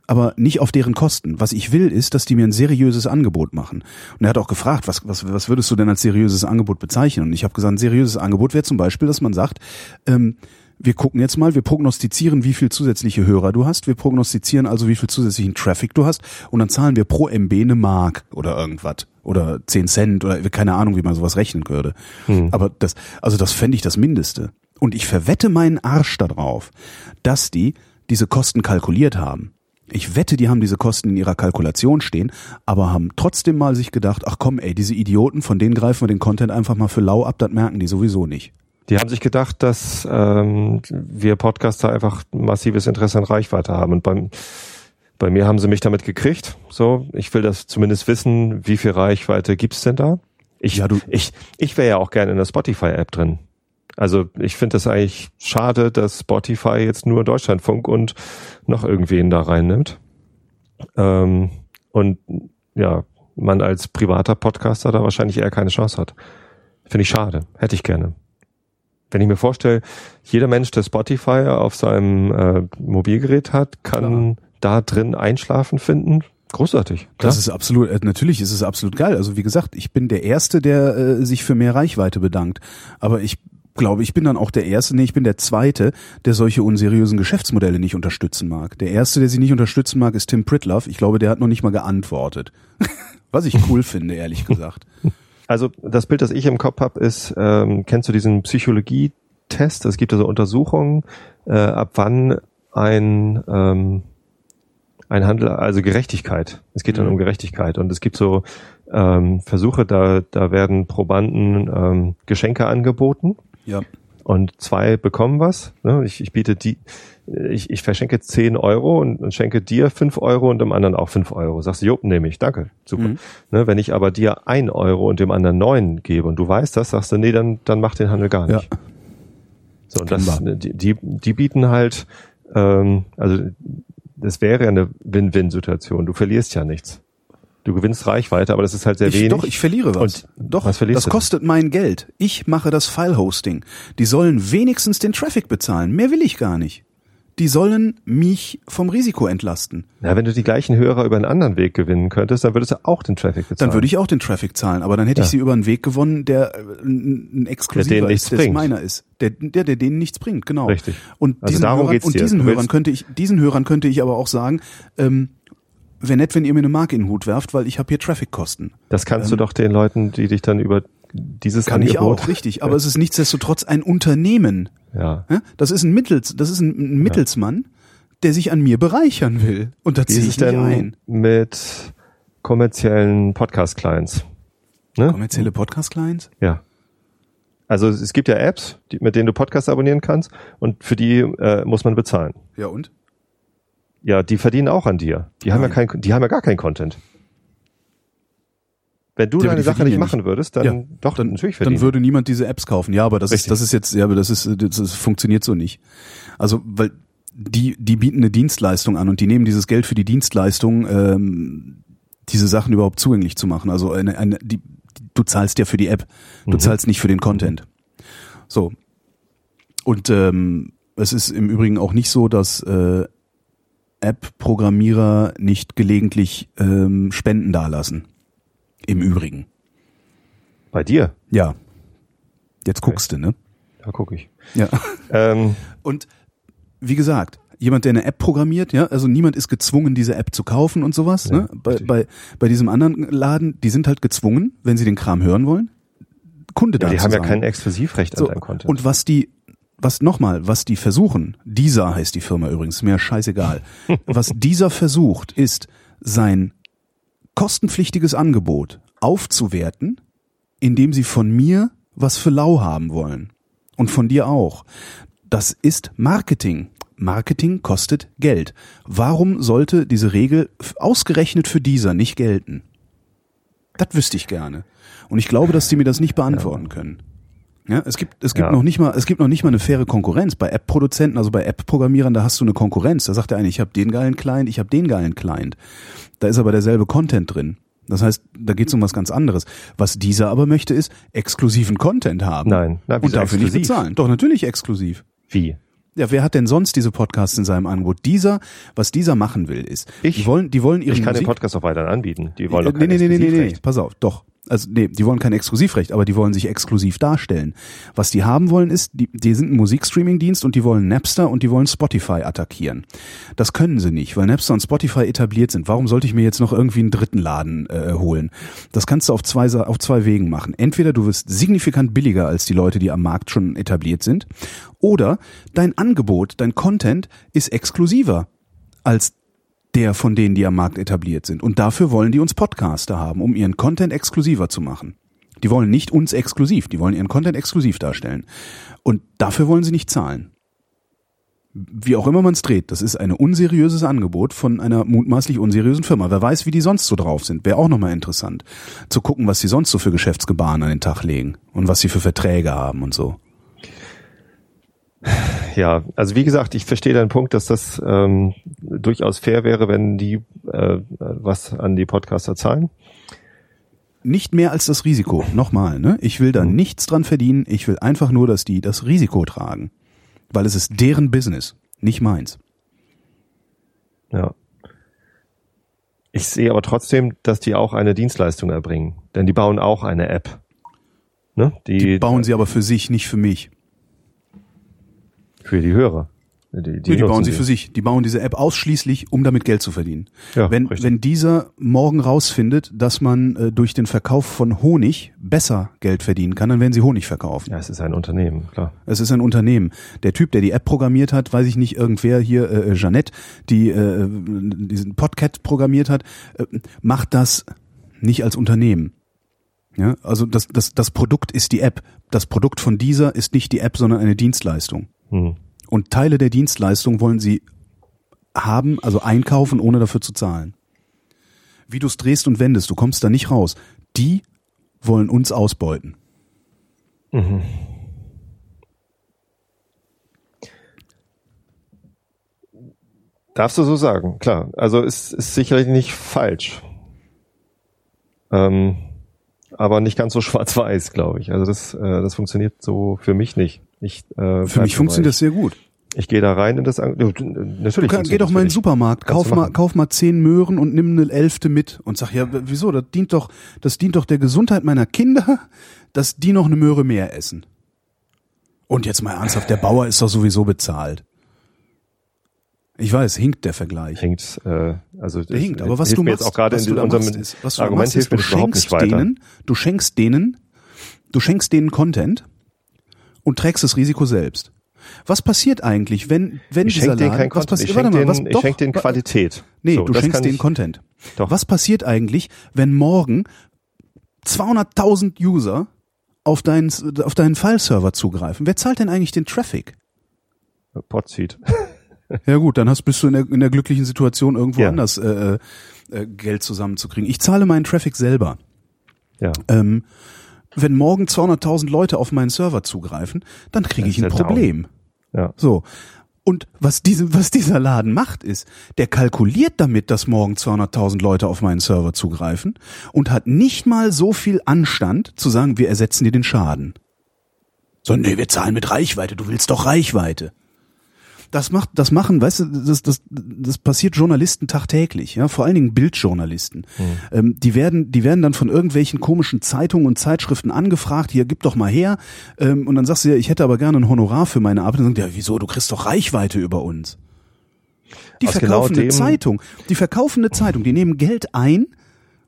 aber nicht auf deren Kosten. Was ich will, ist, dass die mir ein seriöses Angebot machen. Und er hat auch gefragt, was, was, was würdest du denn als seriöses Angebot bezeichnen? Und ich habe gesagt, ein seriöses Angebot wäre zum Beispiel, dass man sagt, ähm, wir gucken jetzt mal, wir prognostizieren, wie viel zusätzliche Hörer du hast, wir prognostizieren also, wie viel zusätzlichen Traffic du hast und dann zahlen wir pro MB eine Mark oder irgendwas oder 10 Cent oder keine Ahnung, wie man sowas rechnen würde. Hm. Aber das, also das fände ich das Mindeste. Und ich verwette meinen Arsch darauf, dass die diese Kosten kalkuliert haben. Ich wette, die haben diese Kosten in ihrer Kalkulation stehen, aber haben trotzdem mal sich gedacht, ach komm, ey, diese Idioten, von denen greifen wir den Content einfach mal für lau ab, das merken die sowieso nicht. Die haben sich gedacht, dass ähm, wir Podcaster einfach massives Interesse an Reichweite haben. Und beim, bei mir haben sie mich damit gekriegt. So, ich will das zumindest wissen, wie viel Reichweite gibt's denn da? Ich, Ja, du- ich, ich wäre ja auch gerne in der Spotify-App drin. Also ich finde das eigentlich schade, dass Spotify jetzt nur Deutschlandfunk und noch irgendwen da reinnimmt. Ähm, und ja, man als privater Podcaster da wahrscheinlich eher keine Chance hat. Finde ich schade. Hätte ich gerne. Wenn ich mir vorstelle, jeder Mensch, der Spotify auf seinem äh, Mobilgerät hat, kann da drin Einschlafen finden. Großartig. Klar. Das ist absolut, äh, natürlich ist es absolut geil. Also wie gesagt, ich bin der Erste, der äh, sich für mehr Reichweite bedankt. Aber ich glaube, ich bin dann auch der Erste, nee, ich bin der Zweite, der solche unseriösen Geschäftsmodelle nicht unterstützen mag. Der Erste, der sie nicht unterstützen mag, ist Tim Pritloff. Ich glaube, der hat noch nicht mal geantwortet. Was ich cool finde, ehrlich gesagt. Also das Bild, das ich im Kopf habe, ist, ähm, kennst du diesen Psychologietest? Es gibt also Untersuchungen, äh, ab wann ein, ähm, ein Handel, also Gerechtigkeit. Es geht dann Mhm. um Gerechtigkeit. Und es gibt so ähm, Versuche, da, da werden Probanden ähm, Geschenke angeboten Ja. und zwei bekommen was. Ne? Ich, ich biete die, ich, ich verschenke 10 Euro und, und schenke dir 5 Euro und dem anderen auch 5 Euro. Sagst du, jo, nehme ich, danke, super. Mhm. Ne, wenn ich aber dir 1 Euro und dem anderen 9 gebe und du weißt das, sagst du, nee, dann, dann mach den Handel gar Ja. nicht. So, und das, die, die, die bieten halt, ähm, also das wäre ja eine Win-Win-Situation. Du verlierst ja nichts. Du gewinnst Reichweite, aber das ist halt sehr Ich, wenig. doch, ich verliere was. Und doch, was verlierst das du denn? kostet mein Geld. Ich mache das File-Hosting. Die sollen wenigstens den Traffic bezahlen. Mehr will ich gar nicht. Die sollen mich vom Risiko entlasten. Ja, wenn du die gleichen Hörer über einen anderen Weg gewinnen könntest, dann würdest du auch den Traffic bezahlen. Dann würde ich auch den Traffic zahlen, aber dann hätte ich Ja. sie über einen Weg gewonnen, der äh, ein exklusiver Der ist, der meiner ist, der, der, der denen nichts bringt, genau. Richtig. Und Also diesen darum Hörern, und diesen Hörern könnte ich, diesen Hörern könnte ich aber auch sagen, ähm, wäre nett, wenn ihr mir eine Mark in den Hut werft, weil ich habe hier Traffic-Kosten. Das kannst du doch den Leuten, die dich dann über dieses Ähm, Kann ich Angebot, auch, richtig. Aber es ist nichtsdestotrotz ein Unternehmen. Ja, Ja? Das ist ein Mittels, das ist ein, Mittelsmann, der sich an mir bereichern will. Und da ziehe ich denn ein. mit kommerziellen Podcast-Clients? Ne? Kommerzielle Podcast-Clients? Ja. Also es gibt ja Apps, die, mit denen du Podcasts abonnieren kannst und für die äh, muss man bezahlen. Ja und? Ja, die verdienen auch an dir. Die haben ja Nein. kein, die haben ja gar keinen Content. Wenn du deine Sache nicht machen würdest, dann Ja, doch dann, natürlich dann verdienen. würde niemand diese Apps kaufen. Ja, aber das Richtig. ist, das ist jetzt, ja, aber das ist, das, das funktioniert so nicht. Also, weil die, die bieten eine Dienstleistung an und die nehmen dieses Geld für die Dienstleistung, ähm, diese Sachen überhaupt zugänglich zu machen. Also eine, eine, die, du zahlst ja für die App, du Mhm. zahlst nicht für den Content. So. Und ähm, es ist im Übrigen auch nicht so, dass äh, App-Programmierer nicht gelegentlich ähm, Spenden dalassen. Im Übrigen. Bei dir? Ja. Jetzt guckst du, ne? Da gucke ich. Ja. Ähm, Und wie gesagt, jemand, der eine App programmiert, ja, also niemand ist gezwungen, diese App zu kaufen und sowas. Ja, ne? Bei, richtig. bei, bei diesem anderen Laden, die sind halt gezwungen, wenn sie den Kram hören wollen, Kunde da ja, die zu haben ja sein. kein Exklusivrecht so, an deinem Content. Und was die, was nochmal, was die versuchen, dieser heißt die Firma übrigens, mir scheißegal, was dieser versucht, ist sein kostenpflichtiges Angebot aufzuwerten, indem sie von mir was für lau haben wollen. Und von dir auch. Das ist Marketing. Marketing kostet Geld. Warum sollte diese Regel ausgerechnet für dieser nicht gelten? Das wüsste ich gerne. Und ich glaube, dass die mir das nicht beantworten können. Ja, es gibt, es gibt Ja. noch nicht mal, es gibt noch nicht mal eine faire Konkurrenz. Bei App-Produzenten, also bei App-Programmierern, da hast du eine Konkurrenz. Da sagt der eine, ich habe den geilen Client, ich habe den geilen Client. Da ist aber derselbe Content drin. Das heißt, da geht es um was ganz anderes. Was dieser aber möchte, ist exklusiven Content haben. Nein, na, und dafür nicht exklusiv? bezahlen. Doch, natürlich exklusiv. Wie? Ja, wer hat denn sonst diese Podcasts in seinem Angebot? Dieser, was dieser machen will, ist, Ich? die wollen, die wollen ihre Ich kann den Musik, Podcast auch weiterhin anbieten. Die wollen doch nee, kein nee, nee, nee, nee, nee, Exklusivrecht. pass auf, doch. Also nee, die wollen kein Exklusivrecht, aber die wollen sich exklusiv darstellen. Was die haben wollen ist, die, die sind ein Musikstreaming-Dienst und die wollen Napster und die wollen Spotify attackieren. Das können sie nicht, weil Napster und Spotify etabliert sind. Warum sollte ich mir jetzt noch irgendwie einen dritten Laden äh, holen? Das kannst du auf zwei, auf zwei Wegen machen. Entweder du wirst signifikant billiger als die Leute, die am Markt schon etabliert sind, oder dein Angebot, dein Content ist exklusiver als der von denen, die am Markt etabliert sind. Und dafür wollen die uns Podcaster haben, um ihren Content exklusiver zu machen. Die wollen nicht uns exklusiv, die wollen ihren Content exklusiv darstellen. Und dafür wollen sie nicht zahlen. Wie auch immer man es dreht, das ist ein unseriöses Angebot von einer mutmaßlich unseriösen Firma. Wer weiß, wie die sonst so drauf sind, wäre auch nochmal interessant. Zu gucken, was sie sonst so für Geschäftsgebaren an den Tag legen und was sie für Verträge haben und so. Ja, also wie gesagt, ich verstehe deinen Punkt, dass das ähm, durchaus fair wäre, wenn die äh, was an die Podcaster zahlen. Nicht mehr als das Risiko. Nochmal, ne? Ich will da mhm. nichts dran verdienen. Ich will einfach nur, dass die das Risiko tragen. Weil es ist deren Business, nicht meins. Ja. Ich sehe aber trotzdem, dass die auch eine Dienstleistung erbringen. Denn die bauen auch eine App. Ne? Die, die bauen sie aber für sich, nicht für mich. Für die Hörer. Die, die, die, die bauen sie für sich. Die bauen diese App ausschließlich, um damit Geld zu verdienen. Ja, wenn, wenn dieser morgen rausfindet, dass man äh, durch den Verkauf von Honig besser Geld verdienen kann, dann werden sie Honig verkaufen. Ja, es ist ein Unternehmen, klar. Es ist ein Unternehmen. Der Typ, der die App programmiert hat, weiß ich nicht, irgendwer hier, äh, äh Jeannette, die äh, diesen Podcat programmiert hat, äh, macht das nicht als Unternehmen. Ja, also das, das, das Produkt ist die App. Das Produkt von dieser ist nicht die App, sondern eine Dienstleistung. Hm. Und Teile der Dienstleistung wollen sie haben, also einkaufen, ohne dafür zu zahlen. Wie du es drehst und wendest, du kommst da nicht raus. Die wollen uns ausbeuten. Mhm. Darfst du so sagen, klar. Also ist, ist sicherlich nicht falsch. Ähm, aber nicht ganz so schwarz-weiß, glaube ich. Also das, äh, das funktioniert so für mich nicht. Ich, äh, für mich funktioniert das sehr gut. Ich gehe da rein in das. Natürlich. Du kann, geh doch mal in den Supermarkt, kauf mal, kauf mal zehn Möhren und nimm eine Elfte mit und sag ja, wieso? Das dient doch, das dient doch der Gesundheit meiner Kinder, dass die noch eine Möhre mehr essen. Und jetzt mal ernsthaft, der Bauer ist doch sowieso bezahlt. Ich weiß, hinkt der Vergleich. Hinkt, äh, also der hinkt. Aber was du machst, auch gerade in unserem ist, was du Argument machst, ist, du schenkst denen, du schenkst denen, du schenkst denen Content und trägst das Risiko selbst. Was passiert eigentlich, wenn wenn ich dieser Laden, kein was passiert? Ich schenke denen, ich schenk denen Qualität. Nee, so, du schenkst denen Content. Doch. Was passiert eigentlich, wenn morgen 200.000 User auf deinen auf deinen File-Server zugreifen? Wer zahlt denn eigentlich den Traffic? Potseed. Ja gut, dann hast, bist du in der, in der glücklichen Situation, irgendwo ja. anders äh, äh, Geld zusammenzukriegen. Ich zahle meinen Traffic selber. Ja. Ähm, wenn morgen 200.000 Leute auf meinen Server zugreifen, dann kriege ich ein Problem. Ja. So. Und was, diese, was dieser Laden macht, ist, der kalkuliert damit, dass morgen 200.000 Leute auf meinen Server zugreifen und hat nicht mal so viel Anstand zu sagen, wir ersetzen dir den Schaden. So, nee, wir zahlen mit Reichweite, du willst doch Reichweite das macht, das machen, weißt du, das, das, das passiert Journalisten tagtäglich, ja, vor allen Dingen Bildjournalisten. Mhm. Ähm, die werden, die werden dann von irgendwelchen komischen Zeitungen und Zeitschriften angefragt, hier, gib doch mal her. Ähm, und dann sagst du ja, ich hätte aber gerne ein Honorar für meine Arbeit. Und dann sagen ja, wieso, du kriegst doch Reichweite über uns. Die Aus verkaufen genau eine Zeitung, die verkaufen eine Zeitung, die nehmen Geld ein,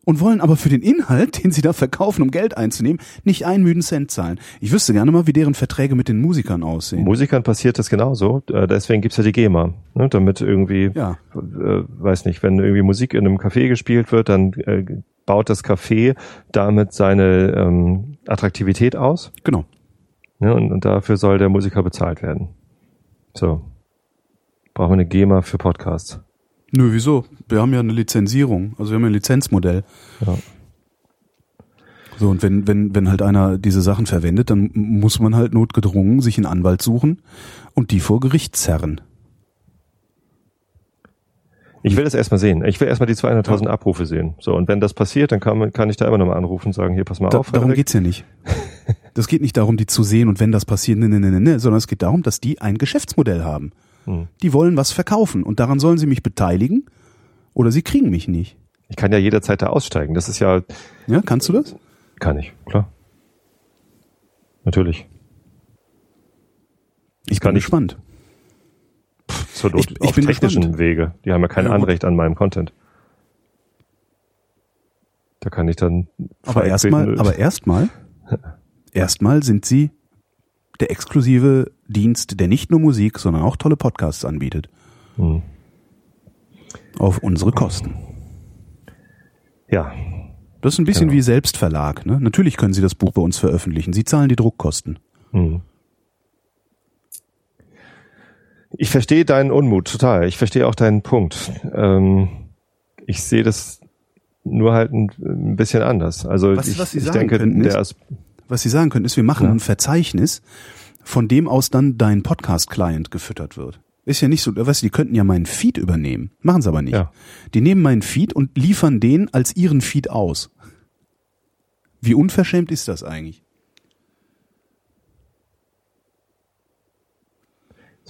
und wollen aber für den Inhalt, den sie da verkaufen, um Geld einzunehmen, nicht einen müden Cent zahlen. Ich wüsste gerne mal, wie deren Verträge mit den Musikern aussehen. Musikern passiert das genauso. Äh, deswegen gibt's ja die GEMA. Ne? Damit irgendwie, ja. äh, weiß nicht, wenn irgendwie Musik in einem Café gespielt wird, dann äh, baut das Café damit seine ähm, Attraktivität aus. Genau. Ja, und, und dafür soll der Musiker bezahlt werden. So. Brauchen wir eine GEMA für Podcasts. Nö, wieso? Wir haben ja eine Lizenzierung, also wir haben ein Lizenzmodell. Ja. So, und wenn, wenn, wenn halt einer diese Sachen verwendet, dann muss man halt notgedrungen sich einen Anwalt suchen und die vor Gericht zerren. Ich will das erstmal sehen. Ich will erstmal die 200.000 ja. Abrufe sehen. So, und wenn das passiert, dann kann, kann ich da immer nochmal anrufen und sagen, hier, pass mal da, auf. Darum geht's ja nicht. Das geht nicht darum, die zu sehen und wenn das passiert, ne, ne, ne, ne, ne sondern es geht darum, dass die ein Geschäftsmodell haben. Hm. Die wollen was verkaufen und daran sollen sie mich beteiligen oder sie kriegen mich nicht. Ich kann ja jederzeit da aussteigen. Das ist ja. Ja, kannst du das? Kann ich, klar. Natürlich. Ich kann bin ich- gespannt. Zur Not Ich- ich auf bin technischen gespannt. Wege. Die haben ja kein Ja, Anrecht an meinem Content. Da kann ich dann. Aber erstmal, aber erstmal, erstmal sind sie der exklusive Dienst, der nicht nur Musik, sondern auch tolle Podcasts anbietet. Hm. Auf unsere Kosten. Ja, Das ist ein bisschen Genau. wie Selbstverlag. Ne? Natürlich können Sie das Buch bei uns veröffentlichen. Sie zahlen die Druckkosten. Hm. Ich verstehe deinen Unmut total. Ich verstehe auch deinen Punkt. Ähm, ich sehe das nur halt ein, ein bisschen anders. Also Was- ich, was Sie ich sagen denke, ist- As Was Sie sagen können, ist, wir machen Ja. ein Verzeichnis, von dem aus dann dein Podcast-Client gefüttert wird. Ist ja nicht so, weißt du, die könnten ja meinen Feed übernehmen. Machen sie aber nicht. Ja. Die nehmen meinen Feed und liefern den als ihren Feed aus. Wie unverschämt ist das eigentlich?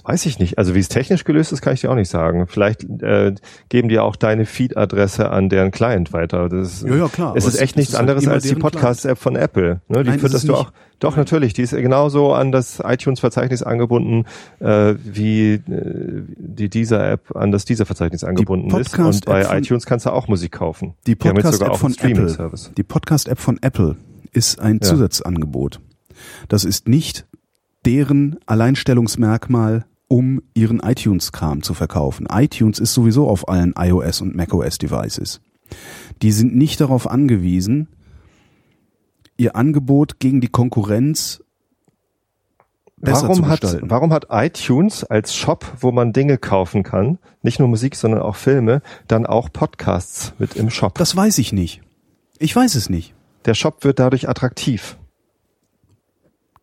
Weiß ich nicht. Also wie es technisch gelöst ist, kann ich dir auch nicht sagen. Vielleicht äh, geben die auch deine Feed-Adresse an deren Client weiter. Das ist, Ja, ja, klar, Es ist echt es nichts ist halt anderes als die Podcast-App von Apple. Ne? Die Nein, es du auch. Doch, natürlich. Die ist genauso an das iTunes-Verzeichnis angebunden, äh, wie äh, die Deezer-App an das Deezer-Verzeichnis angebunden ist. Und bei von- iTunes kannst du auch Musik kaufen. Die Podcast-App von Apple, die Podcast-App von Apple ist ein Ja. Zusatzangebot. Das ist nicht deren Alleinstellungsmerkmal, um ihren iTunes-Kram zu verkaufen. iTunes ist sowieso auf allen iOS und macOS-Devices. Die sind nicht darauf angewiesen, ihr Angebot gegen die Konkurrenz besser zu Warum hat, gestalten. warum hat iTunes als Shop, wo man Dinge kaufen kann, nicht nur Musik, sondern auch Filme, dann auch Podcasts mit im Shop? das weiß ich nicht. Ich weiß es nicht. Der Shop wird dadurch attraktiv.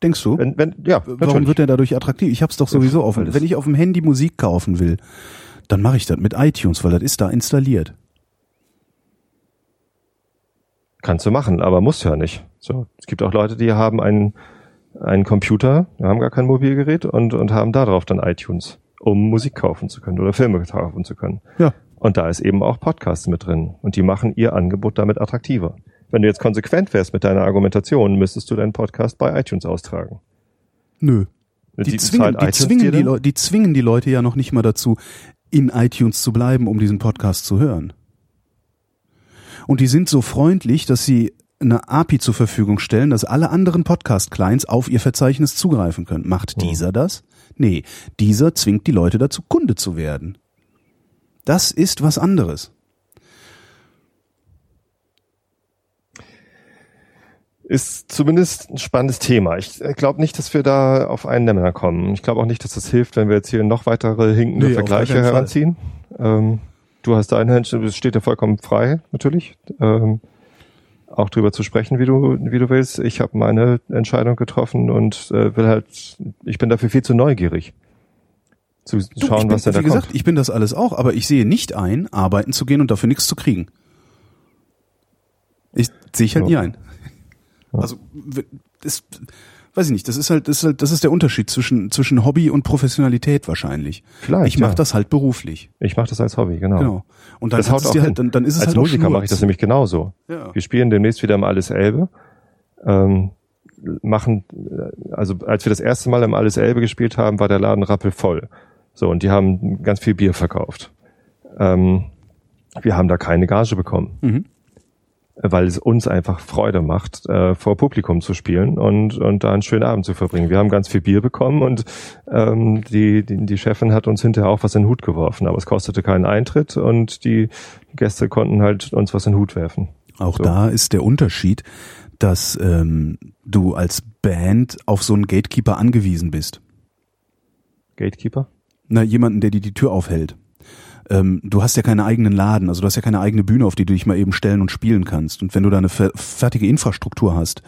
Denkst du? Wenn, wenn, ja, Warum natürlich. wird er dadurch attraktiv? Ich hab's doch sowieso auf. Wenn ich auf dem Handy Musik kaufen will, dann mache ich das mit iTunes, weil das ist da installiert. Kannst du machen, aber musst ja nicht. So, es gibt auch Leute, die haben einen, einen Computer, haben gar kein Mobilgerät und, und haben darauf dann iTunes, um Musik kaufen zu können oder Filme kaufen zu können. Ja. Und da ist eben auch Podcasts mit drin. Und die machen ihr Angebot damit attraktiver. Wenn du jetzt konsequent wärst mit deiner Argumentation, müsstest du deinen Podcast bei iTunes austragen. Nö. Die, Die zwingen, zahlt die, zwingen die? Leu- die zwingen die Leute ja noch nicht mal dazu, in iTunes zu bleiben, um diesen Podcast zu hören. Und die sind so freundlich, dass sie eine API zur Verfügung stellen, dass alle anderen Podcast-Clients auf ihr Verzeichnis zugreifen können. Macht Hm. dieser das? Nee, dieser zwingt die Leute dazu, Kunde zu werden. Das ist was anderes. Ist zumindest ein spannendes Thema. Ich glaube nicht, dass wir da auf einen Nenner kommen. Ich glaube auch nicht, dass das hilft, wenn wir jetzt hier noch weitere hinkende Nee, Vergleiche heranziehen. Ähm, du hast deine Händchen, es steht dir vollkommen frei, natürlich. Ähm, auch drüber zu sprechen, wie du, wie du willst. Ich habe meine Entscheidung getroffen und äh, will halt, ich bin dafür viel zu neugierig. Zu Du, schauen, bin, was da wie gesagt, kommt. ich bin das alles auch, aber ich sehe nicht ein, arbeiten zu gehen und dafür nichts zu kriegen. Ich sehe ich halt Ja. nie ein. Also das weiß ich nicht, das ist halt das ist halt das ist der Unterschied zwischen zwischen Hobby und Professionalität wahrscheinlich. Vielleicht, ich mache ja. das halt beruflich. Ich mache das als Hobby, genau. Genau. Und dann Das haut es auch hin. halt dann, dann ist es als halt Musiker mache ich das nämlich genauso. Ja. Wir spielen demnächst wieder im Alles Elbe. Ähm, machen, also als wir das erste Mal im Alles Elbe gespielt haben, war der Laden rappelvoll. So, und die haben ganz viel Bier verkauft. Ähm, wir haben da keine Gage bekommen, Mhm. Weil es uns einfach Freude macht, äh, vor Publikum zu spielen und, und da einen schönen Abend zu verbringen. Wir haben ganz viel Bier bekommen und ähm, die, die, die Chefin hat uns hinterher auch was in den Hut geworfen, aber es kostete keinen Eintritt und die Gäste konnten halt uns was in den Hut werfen. Auch So. da ist der Unterschied, dass ähm, du als Band auf so einen Gatekeeper angewiesen bist. Gatekeeper? Na, jemanden, der dir die Tür aufhält. Ähm, du hast ja keine eigenen Laden, also du hast ja keine eigene Bühne, auf die du dich mal eben stellen und spielen kannst. Und wenn du da eine fer- fertige Infrastruktur hast,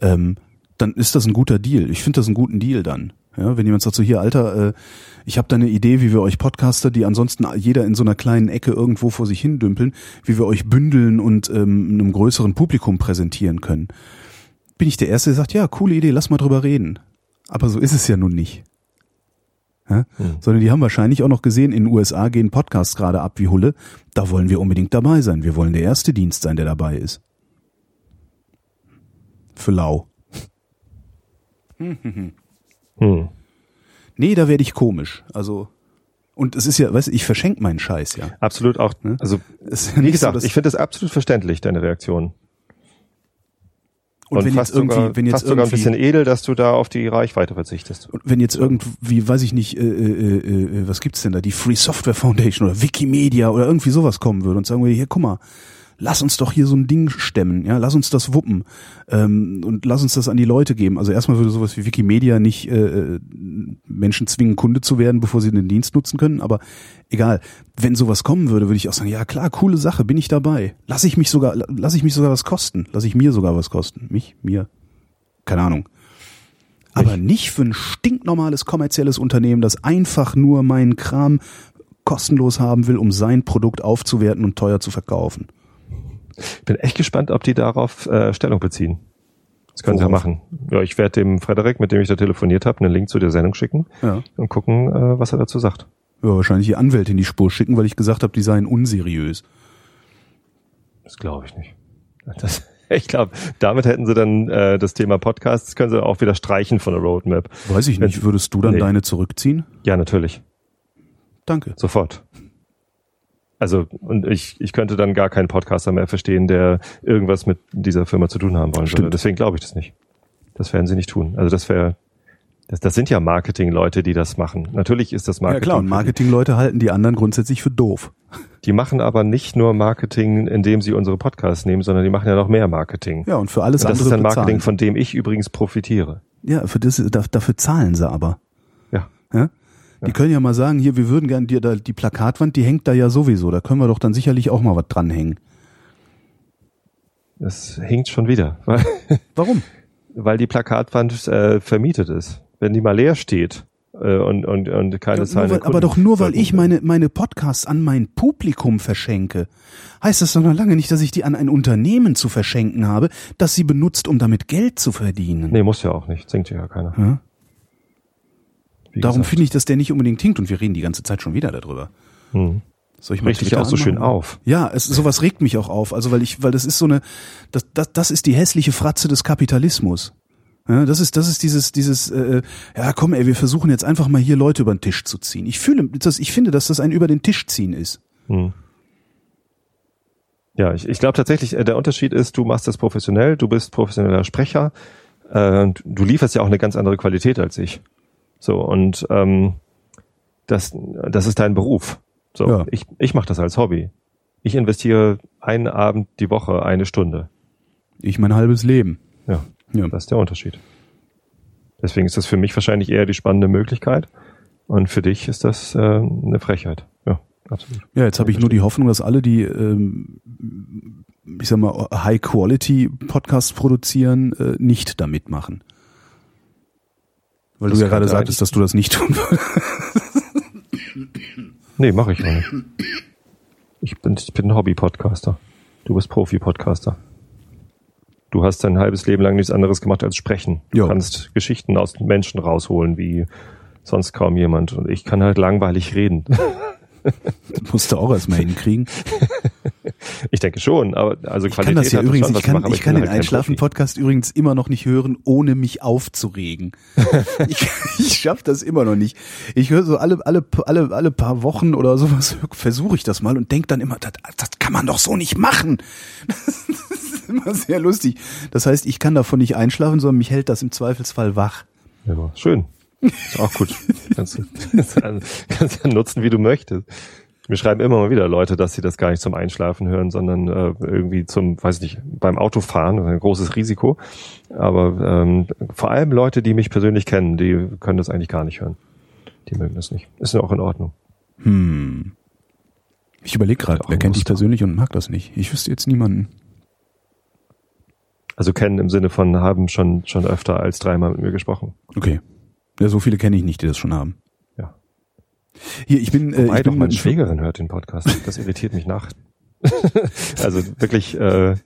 ähm, dann ist das ein guter Deal. Ich finde das einen guten Deal dann. Ja, wenn jemand sagt so, hier, Alter, äh, ich habe da eine Idee, wie wir euch Podcaster, die ansonsten jeder in so einer kleinen Ecke irgendwo vor sich hin dümpeln, wie wir euch bündeln und ähm, einem größeren Publikum präsentieren können. Bin ich der Erste, der sagt, ja, coole Idee, lass mal drüber reden. Aber so ist es ja nun nicht. Ja? Hm. Sondern die haben wahrscheinlich auch noch gesehen, in den USA gehen Podcasts gerade ab wie Hulle. Da wollen wir unbedingt dabei sein. Wir wollen der erste Dienst sein, der dabei ist. Für lau. Hm. Nee, da werde ich komisch. Also und es ist ja, weißt du, ich verschenke meinen Scheiß ja. Absolut auch. Ne? Also Es ist ja wie gesagt, so, ich finde das absolut verständlich, deine Reaktion. Und wenn fast jetzt irgendwie, sogar, wenn jetzt fast sogar ein irgendwie, bisschen edel, dass du da auf die Reichweite verzichtest. Und wenn jetzt irgendwie, weiß ich nicht, äh, äh, äh, was gibt's denn da, die Free Software Foundation oder Wikimedia oder irgendwie sowas kommen würde und sagen würde, hier, guck mal, lass uns doch hier so ein Ding stemmen, ja, lass uns das wuppen ähm, und lass uns das an die Leute geben. Also erstmal würde sowas wie Wikimedia nicht äh, Menschen zwingen, Kunde zu werden, bevor sie den Dienst nutzen können, aber egal. Wenn sowas kommen würde, würde ich auch sagen, ja klar, coole Sache, bin ich dabei. Lass ich mich sogar, lass ich mich sogar was kosten, lass ich mir sogar was kosten. Mich, mir, keine Ahnung. Aber nicht für ein stinknormales kommerzielles Unternehmen, das einfach nur meinen Kram kostenlos haben will, um sein Produkt aufzuwerten und teuer zu verkaufen. Bin echt gespannt, ob die darauf äh, Stellung beziehen. Das können sie ja Worauf? machen. Ja, ich werde dem Frederik, mit dem ich da telefoniert habe, einen Link zu der Sendung schicken Ja. und gucken, äh, was er dazu sagt. ja wahrscheinlich die Anwälte in die Spur schicken, weil ich gesagt habe, die seien unseriös. Das glaube ich nicht. Das, ich glaube, damit hätten sie dann äh, das Thema Podcasts, können sie auch wieder streichen von der Roadmap. Weiß ich nicht. Würdest du dann Nee. deine zurückziehen? Ja, natürlich. Danke. Sofort. Also, und ich, ich könnte dann gar keinen Podcaster mehr verstehen, der irgendwas mit dieser Firma zu tun haben wollen würde. Stimmt. Deswegen glaube ich das nicht. Das werden sie nicht tun. Also das wäre, das, das sind ja Marketing-Leute, die das machen. Natürlich ist das Ja Marketing. klar, und Marketingleute halten die anderen grundsätzlich für doof. Die machen aber nicht nur Marketing, indem sie unsere Podcasts nehmen, sondern die machen ja noch mehr Marketing. Ja, und für alles und das andere ist ein bezahlen. Marketing, von dem ich übrigens profitiere. Ja, für das, da- dafür zahlen sie aber. Ja. Ja? Die können ja mal sagen, hier, wir würden gern dir da die Plakatwand, die hängt da ja sowieso. Da können wir doch dann sicherlich auch mal was dranhängen. Das hinkt schon wieder, Warum? weil die Plakatwand äh, vermietet ist. Wenn die mal leer steht äh, und, und, und keine Ja, Zahlen. weil, aber doch nur, weil ich meine, meine Podcasts an mein Publikum verschenke, heißt das doch noch lange nicht, dass ich die an ein Unternehmen zu verschenken habe, das sie benutzt, um damit Geld zu verdienen. Nee, muss ja auch nicht. Singt ja keiner. Ja? Darum finde ich, dass der nicht unbedingt hinkt und wir reden die ganze Zeit schon wieder darüber. Hm. Soll ich mal Regt dich auch so schön anmachen? auf. Ja, es, sowas regt mich auch auf. Also weil ich, weil das ist so eine, das, das, das ist die hässliche Fratze des Kapitalismus. Ja, das ist, das ist dieses, dieses, äh, ja komm, ey, wir versuchen jetzt einfach mal hier Leute über den Tisch zu ziehen. Ich fühle, das, ich finde, dass das ein über den Tisch ziehen ist. Hm. Ja, ich, ich glaube tatsächlich, äh, der Unterschied ist, du machst das professionell, du bist professioneller Sprecher, äh, und du lieferst ja auch eine ganz andere Qualität als ich. So, und ähm, das, das ist dein Beruf. So, Ja. ich, ich mache das als Hobby. Ich investiere einen Abend die Woche eine Stunde. Ich mein halbes Leben. Ja, Ja. das ist der Unterschied. Deswegen ist das für mich wahrscheinlich eher die spannende Möglichkeit. Und für dich ist das äh, eine Frechheit. Ja, absolut. Ja, jetzt habe ich nur die Hoffnung, dass alle, die, ähm, ich sag mal, High-Quality-Podcasts produzieren, äh, nicht da mitmachen. Weil Das du ja gerade sagtest, dass du das nicht tun würdest. Nee, mache ich auch nicht. Ich bin, ich bin ein Hobby-Podcaster. Du bist Profi-Podcaster. Du hast dein halbes Leben lang nichts anderes gemacht als sprechen. Du Ja. kannst Geschichten aus den Menschen rausholen, wie sonst kaum jemand. Und ich kann halt langweilig reden. Das musst du auch erstmal hinkriegen. Ich denke schon, aber also Ich kann das ja übrigens, schon, ich kann, mache, aber ich kann den halt. Einschlafen-Podcast übrigens immer noch nicht hören, ohne mich aufzuregen. ich ich schaffe das immer noch nicht. Ich höre so alle, alle, alle, alle paar Wochen oder sowas, versuche ich das mal und denk dann immer, das, das kann man doch so nicht machen. Das ist immer sehr lustig. Das heißt, ich kann davon nicht einschlafen, sondern mich hält das im Zweifelsfall wach. Ja, schön. Auch gut. kannst, du, kannst ja nutzen, wie du möchtest. Mir schreiben immer mal wieder Leute, dass sie das gar nicht zum Einschlafen hören, sondern äh, irgendwie zum, weiß nicht, beim Autofahren, das ist ein großes Risiko. Aber ähm, vor allem Leute, die mich persönlich kennen, die können das eigentlich gar nicht hören. Die mögen das nicht. Ist ja auch in Ordnung. Hm. Ich überlege gerade, wer kennt dich persönlich und mag das nicht? Ich wüsste jetzt niemanden. Also kennen im Sinne von haben schon schon öfter als dreimal mit mir gesprochen. Okay. Ja, so viele kenne ich nicht, die das schon haben. Ja. Hier, ich bin, äh, Wobei ich doch bin meine Schwägerin hört den Podcast. Das irritiert mich nach. also wirklich äh,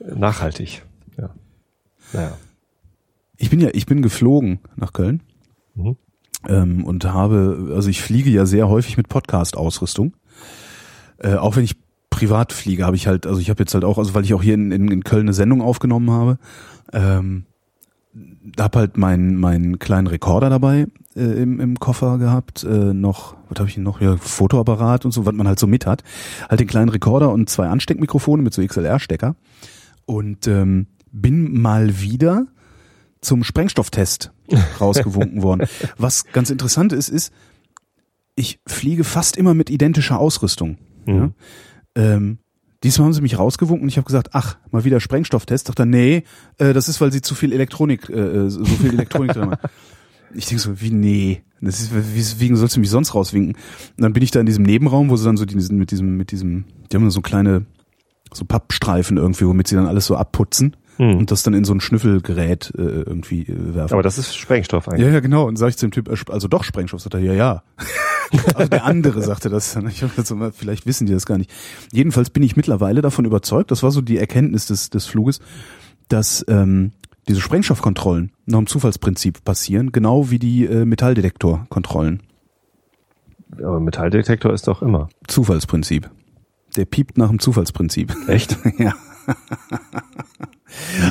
nachhaltig. Ja. Naja. Ich bin ja, ich bin geflogen nach Köln Mhm. ähm, und habe, also ich fliege ja sehr häufig mit Podcast-Ausrüstung, äh, auch wenn ich Privatfliege habe ich halt, also ich habe jetzt halt auch, also weil ich auch hier in, in, in Köln eine Sendung aufgenommen habe, ähm, hab halt meinen meinen kleinen Rekorder dabei äh, im, im Koffer gehabt, äh, noch, was habe ich noch, ja, Fotoapparat und so, was man halt so mit hat. Halt den kleinen Rekorder und zwei Ansteckmikrofone mit so XLR-Stecker. Und ähm, bin mal wieder zum Sprengstofftest rausgewunken worden. Was ganz interessant ist, ist, ich fliege fast immer mit identischer Ausrüstung. Mhm. Ja? Ähm, diesmal haben sie mich rausgewunken und ich habe gesagt, ach, mal wieder Sprengstofftest. Dachte, nee, äh, das ist, weil sie zu viel Elektronik, äh, so viel Elektronik drin haben. Ich denke so, wie nee, das ist, weswegen sollst du mich sonst rauswinken? Und dann bin ich da in diesem Nebenraum, wo sie dann so diesen, mit diesem, mit diesem, die haben so kleine, so Pappstreifen irgendwie, womit sie dann alles so abputzen Hm. und das dann in so ein Schnüffelgerät äh, irgendwie äh, werfen. Aber das ist Sprengstoff eigentlich. Ja, ja, genau. Und sag ich zu dem Typ, äh, also doch Sprengstoff, sagt er, ja, ja. also der andere sagte das. dann. Ich so, vielleicht wissen die das gar nicht. Jedenfalls bin ich mittlerweile davon überzeugt, das war so die Erkenntnis des, des Fluges, dass ähm, diese Sprengstoffkontrollen nach dem Zufallsprinzip passieren, genau wie die äh, Metalldetektorkontrollen. Aber Metalldetektor ist doch immer. Zufallsprinzip. Der piept nach dem Zufallsprinzip. Echt? ja.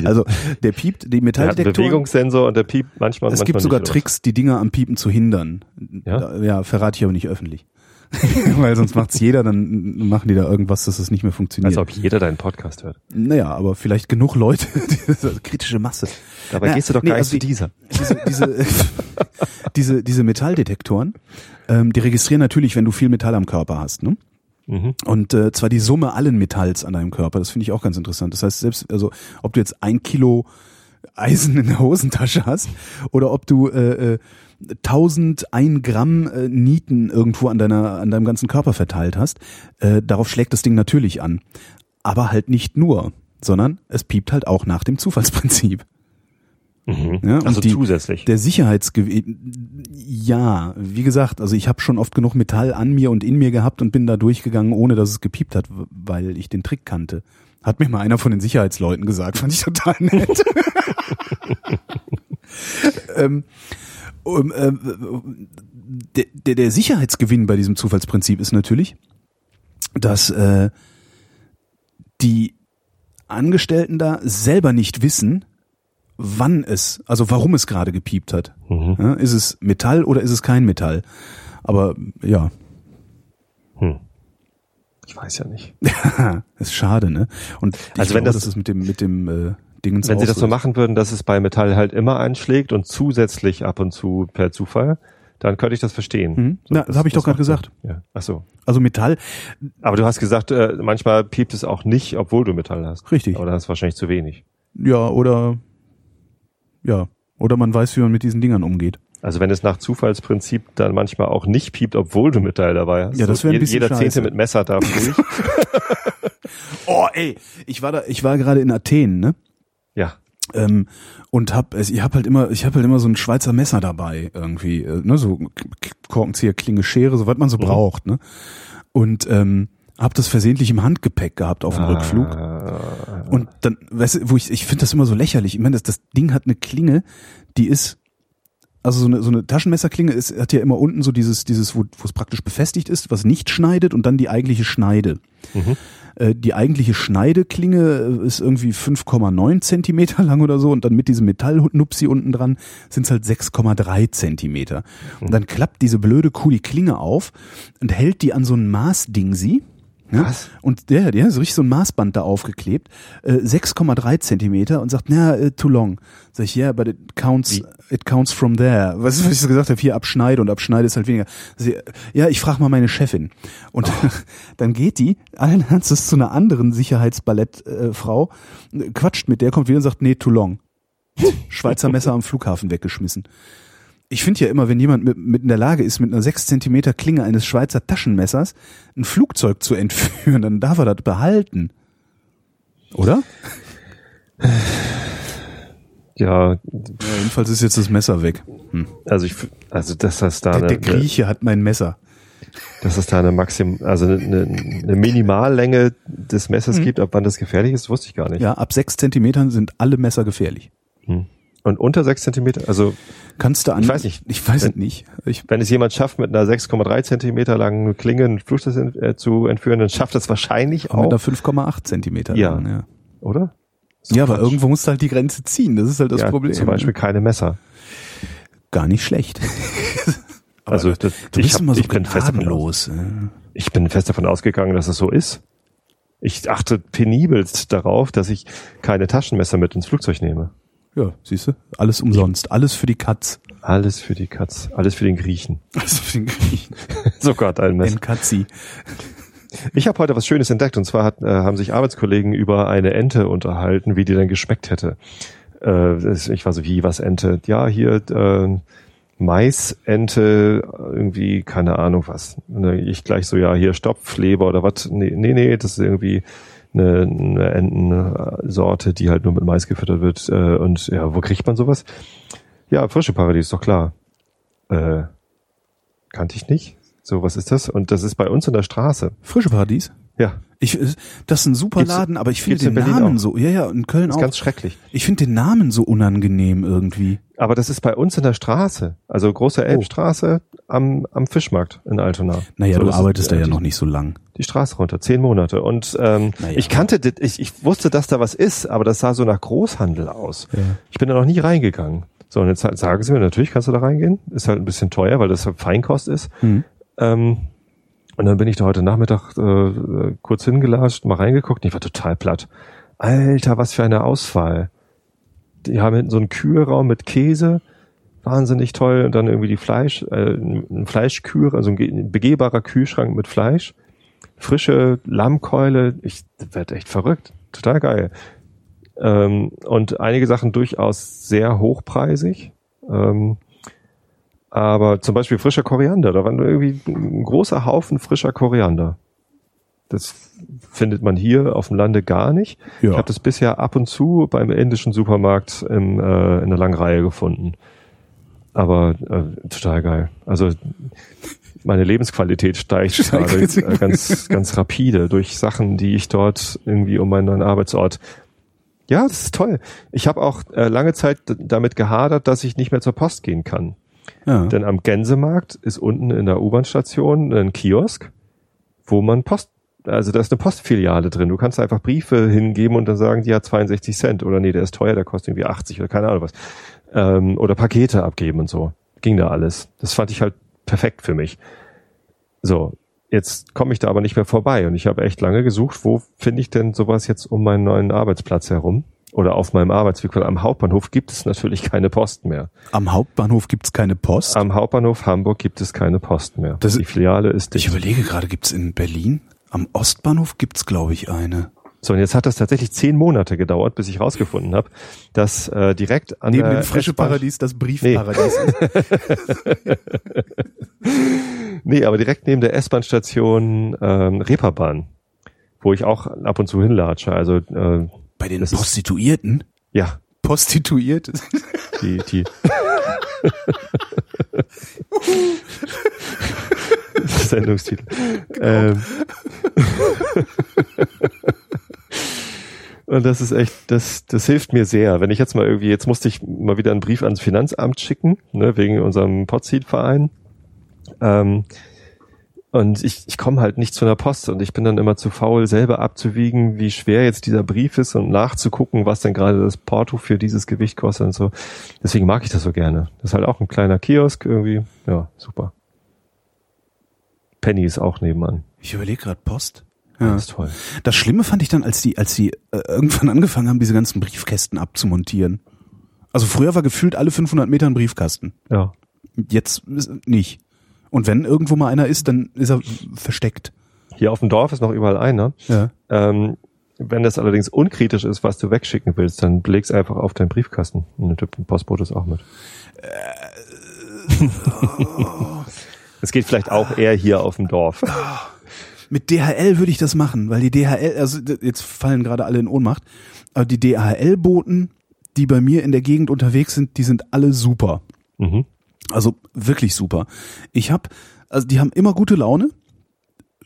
Also der piept, die Der Metalldetektoren. Bewegungssensor und der piept manchmal Es manchmal gibt sogar? Tricks, die Dinge am Piepen zu hindern. Ja? Ja verrate ich aber nicht öffentlich. Weil sonst macht's jeder, dann machen die da irgendwas, dass es nicht mehr funktioniert. Als ob jeder deinen Podcast hört. naja, aber vielleicht genug Leute, diese kritische Masse. Dabei Ja, gehst du doch nee, gar nicht also zu dieser. Diese, diese, diese, diese Metalldetektoren, ähm, die registrieren natürlich, wenn du viel Metall am Körper hast. Ne? Mhm. Und äh, zwar die Summe allen Metalls an deinem Körper. Das finde ich auch ganz interessant. Das heißt, selbst, also ob du jetzt ein Kilo Eisen in der Hosentasche hast oder ob du äh, äh, 1001 Gramm äh, Nieten irgendwo an deiner an deinem ganzen Körper verteilt hast, äh, darauf schlägt das Ding natürlich an. Aber halt nicht nur, sondern es piept halt auch nach dem Zufallsprinzip. Mhm. Ja, und also die- zusätzlich. Der Sicherheitsgewinn, ja, wie gesagt, also ich habe schon oft genug Metall an mir und in mir gehabt und bin da durchgegangen, ohne dass es gepiept hat, weil ich den Trick kannte. Hat mir mal einer von den Sicherheitsleuten gesagt, fand ich total nett. ähm, um, der, der, der Sicherheitsgewinn bei diesem Zufallsprinzip ist natürlich, dass äh, die Angestellten da selber nicht wissen, wann es, also warum es gerade gepiept hat. Mhm. Ja, ist es Metall oder ist es kein Metall? Aber ja, Hm. Ich weiß ja nicht. ist schade, ne? Und ich Also wenn glaube, das- dass es mit dem mit dem äh, Dingens Wenn sie das so machen würden, dass es bei Metall halt immer einschlägt und zusätzlich ab und zu per Zufall, dann könnte ich das verstehen. Mhm. So, Na, das habe ich doch gerade gesagt. Ja. Ach so. Also Metall, Aber du hast gesagt, äh, manchmal piept es auch nicht, obwohl du Metall hast. richtig. Aber dann hast du wahrscheinlich zu wenig. Ja, oder ja, oder man weiß, wie man mit diesen Dingern umgeht. Also wenn es nach Zufallsprinzip dann manchmal auch nicht piept, obwohl du Metall dabei hast. Ja, das wäre ein bisschen Jeder scheiße. Zehnte mit Messer darf durch. Oh, ey, ich war da, ich war gerade in Athen, ne? ja. ähm, und hab es ich hab halt immer ich hab halt immer so ein Schweizer Messer dabei irgendwie äh, ne so Korkenzieher Klinge Schere so was man so Mhm. braucht ne und ähm, hab das versehentlich im Handgepäck gehabt auf dem Rückflug Ah, und dann weißt du wo ich ich finde das immer so lächerlich ich meine das das Ding hat eine Klinge die ist also so eine, so eine Taschenmesserklinge ist, hat ja immer unten so dieses, dieses, wo es praktisch befestigt ist, was nicht schneidet und dann die eigentliche Schneide. Mhm. Äh, die eigentliche Schneideklinge äh, ist irgendwie 5,9 Zentimeter lang oder so und dann mit diesem Metallnupsi unten dran sind es halt 6,3 Zentimeter. Und dann klappt diese blöde die Klinge auf und hält die an so ein Maßdingsi. Ja? Was? Und der, der hat so richtig so ein Maßband da aufgeklebt, äh, 6,3 Zentimeter und sagt, na, äh, too long. Sag ich, yeah, but it counts, it counts from there. Was, was ich so gesagt habe, hier abschneide und abschneide ist halt weniger. Sie, ja, ich frage mal meine Chefin. Und dann geht die allen Ernstes zu einer anderen Sicherheitsballettfrau, äh, quatscht mit der, kommt wieder und sagt, nee, too long. Schweizer Messer am Flughafen weggeschmissen. Ich finde ja immer, wenn jemand mit, mit in der Lage ist, mit einer 6 Zentimeter Klinge eines Schweizer Taschenmessers ein Flugzeug zu entführen, dann darf er das behalten. Oder? Ja, Ja, jedenfalls ist jetzt das Messer weg. Hm. also ich, also dass das da Der, eine, der Grieche hat mein Messer. dass es da eine Maxim, also eine, eine Minimallänge des Messers gibt, ab wann das gefährlich ist, wusste ich gar nicht. Ja, ab 6 Zentimetern sind alle Messer gefährlich. Hm. Und unter sechs Zentimeter, also Kannst du an, Ich weiß nicht. Ich weiß Wenn- es nicht. Ich, wenn es jemand schafft, mit einer 6,3 Zentimeter langen Klinge ein Flugzeug äh, zu entführen, dann schafft das wahrscheinlich auch mit einer auch, 5,8 Zentimeter. Ja. lang, ja. oder? ja, aber irgendwo musst du halt die Grenze ziehen. Das ist halt das ja, Problem. Zum Beispiel keine Messer. Gar nicht schlecht. Also das, Du ich, bist hab, immer so ich bin fest davon, aus, ich bin fest davon ausgegangen, dass es so ist. Ich achte penibelst darauf, dass ich keine Taschenmesser mit ins Flugzeug nehme. Ja, siehst du? Alles umsonst. Alles für die Katz. Alles für die Katz, alles für den Griechen. Also für den Griechen. Sogar ein Messer. Ein Katzi. Ich habe heute was Schönes entdeckt und zwar hat, äh, haben sich Arbeitskollegen über eine Ente unterhalten, wie die denn geschmeckt hätte. Äh, ich war so, wie, was Ente? Ja, hier äh, Maisente, irgendwie, keine Ahnung was. Ich gleich so, ja, hier Stopfleber oder was? Nee, nee, nee, das ist irgendwie eine, eine Entensorte, die halt nur mit Mais gefüttert wird. Äh, und ja, wo kriegt man sowas? Ja, frische Paradies, doch klar. Äh, kannte ich nicht. So, was ist das? Und das ist bei uns in der Straße. Frische Paradies. Ja, Ich, das ist ein super Gibt's- Laden, aber ich finde den Namen auch. so, ja, ja, in Köln ist auch. ganz schrecklich. Ich finde den Namen so unangenehm irgendwie. Aber das ist bei uns in der Straße. Also große Elbstraße am, am Fischmarkt in Altona. Naja, So, du das ist, arbeitest da äh, ja die, noch nicht so lang. Die Straße runter, zehn Monate. Und ähm, Naja. ich kannte, das, ich, ich wusste, dass da was ist, aber das sah so nach Großhandel aus. Ja. Ich bin da noch nie reingegangen. So, und jetzt sagen sie mir, natürlich kannst du da reingehen. Ist halt ein bisschen teuer, weil das halt Feinkost ist. Hm. Ähm, und dann bin ich da heute Nachmittag äh, kurz hingelatscht, mal reingeguckt und ich war total platt. Alter, was für eine Auswahl. Die haben hinten so einen Kühlraum mit Käse, wahnsinnig toll. Und dann irgendwie die Fleisch, äh, ein Fleischkühl, also ein ge- ein begehbarer Kühlschrank mit Fleisch. Frische Lammkeule. Ich werd echt verrückt. Total geil. Ähm, und einige Sachen durchaus sehr hochpreisig. Ähm, aber zum Beispiel frischer Koriander, da war irgendwie ein großer Haufen frischer Koriander. Das findet man hier auf dem Lande gar nicht. Ja. Ich habe das bisher ab und zu beim indischen Supermarkt im, äh, in der langen Reihe gefunden. Aber äh, total geil. Also meine Lebensqualität steigt gerade äh, ganz, ganz rapide durch Sachen, die ich dort irgendwie um meinen neuen Arbeitsort ja, das ist toll. Ich habe auch äh, lange Zeit damit gehadert, dass ich nicht mehr zur Post gehen kann. Ja. Denn am Gänsemarkt ist unten in der U-Bahn-Station ein Kiosk, wo man Post, also da ist eine Postfiliale drin. Du kannst einfach Briefe hingeben und dann sagen, die hat 62 Cent oder nee, der ist teuer, der kostet irgendwie 80 oder keine Ahnung was. Ähm, oder Pakete abgeben und so. Ging da alles. Das fand ich halt perfekt für mich. So, jetzt komme ich da aber nicht mehr vorbei und ich habe echt lange gesucht, wo finde ich denn sowas jetzt um meinen neuen Arbeitsplatz herum? Oder auf meinem Arbeitsweg, weil am Hauptbahnhof gibt es natürlich keine Post mehr. Am Hauptbahnhof gibt's keine Post. Am Hauptbahnhof Hamburg gibt es keine Post mehr. Das- die Filiale ist ich dicht. überlege gerade, gibt's in Berlin? Am Ostbahnhof gibt's, glaube ich, eine. So, und jetzt hat das tatsächlich zehn Monate gedauert, bis ich rausgefunden habe, dass äh, direkt an Neben der dem frische Paradies das Briefparadies ist. Nee, aber direkt neben der S-Bahn-Station ähm, Reeperbahn, wo ich auch ab und zu hinlatsche. Also äh, Bei den Das ist- Prostituierten? ja, Prostituiert? die, die Sendungstitel. Ähm. Und das ist echt, das, das hilft mir sehr. Wenn ich jetzt mal irgendwie, jetzt musste ich mal wieder einen Brief ans Finanzamt schicken, ne, wegen unserem Podseed-Verein. Ähm, und ich, ich komme halt nicht zu einer Post und ich bin dann immer zu faul, selber abzuwiegen, wie schwer jetzt dieser Brief ist und nachzugucken, was denn gerade das Porto für dieses Gewicht kostet und so. Deswegen mag ich das so gerne. Das ist halt auch ein kleiner Kiosk irgendwie. Ja, super. Penny ist auch nebenan. Ich überlege gerade Post. Ja. Das ist toll. Das Schlimme fand ich dann, als die, als die äh, irgendwann angefangen haben, diese ganzen Briefkästen abzumontieren. Also früher war gefühlt alle 500 Meter ein Briefkasten. Ja. Jetzt nicht. Und wenn irgendwo mal einer ist, dann ist er versteckt. Hier auf dem Dorf ist noch überall einer. Ja. Ähm, wenn das allerdings unkritisch ist, was du wegschicken willst, dann leg's einfach auf deinen Briefkasten. Und der Typ im Postbote ist auch mit. Es geht vielleicht auch eher hier auf dem Dorf. Mit DHL würde ich das machen, weil die DHL, also jetzt fallen gerade alle in Ohnmacht, aber die DHL-Boten, die bei mir in der Gegend unterwegs sind, die sind alle super. Mhm. Also wirklich super. Ich habe, also die haben immer gute Laune,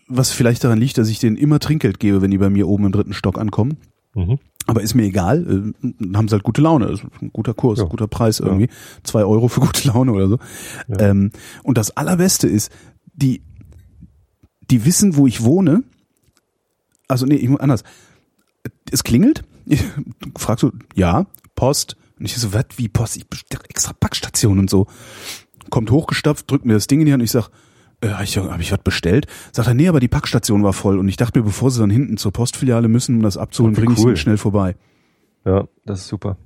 was vielleicht daran liegt, dass ich denen immer Trinkgeld gebe, wenn die bei mir oben im dritten Stock ankommen. Mhm. Aber ist mir egal, äh, haben sie halt gute Laune. Ist ein guter Kurs, Ja. guter Preis irgendwie. Zwei Euro für gute Laune oder so. Ähm, und das Allerbeste ist, die, die wissen, wo ich wohne. Also nee, ich muss anders. Es klingelt. Ich frag so, ja, Post. Und ich so, was, wie Post? Ich bestelle extra Packstation und so. Kommt hochgestapft, drückt mir das Ding in die Hand und ich sag, äh, hab ich, hab ich was bestellt? Sagt er, nee, aber die Packstation war voll. Und ich dachte mir, bevor sie dann hinten zur Postfiliale müssen, um das abzuholen, bringe ich cool. sie schnell vorbei. Ja, das ist super.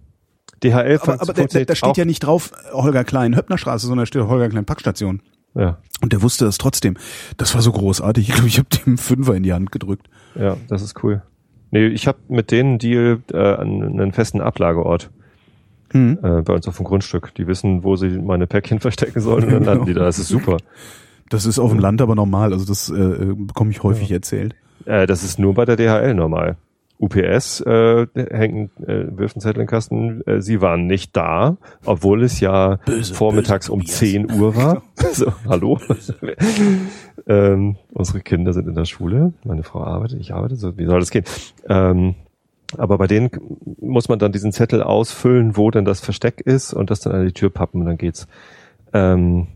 DHL Aber, aber da, da, da steht ja nicht drauf Holger Klein Höppnerstraße, sondern da steht Holger Klein Packstation. Ja, Und der wusste das trotzdem. Das war so großartig. Ich glaube, ich habe dem Fünfer in die Hand gedrückt. ja, das ist cool. Nee, ich habe mit denen Deal äh, an einen festen Ablageort Hm. äh, bei uns auf dem Grundstück. Die wissen, wo sie meine Päckchen verstecken sollen und dann landen die da. Das ist super. Das ist auf dem Land aber normal. Also das äh, bekomme ich häufig erzählt. Äh, das ist nur bei der DHL normal. UPS äh, hängt, äh, wirft einen Zettel in den Kasten. Äh, sie waren nicht da, obwohl es ja Böse, vormittags böse um Tobias. 10 Uhr war. so, hallo. ähm, unsere Kinder sind in der Schule. Meine Frau arbeitet, ich arbeite. So, wie soll das gehen? Ähm, aber bei denen muss man dann diesen Zettel ausfüllen, wo denn das Versteck ist und das dann an die Tür pappen und dann geht's. Ähm,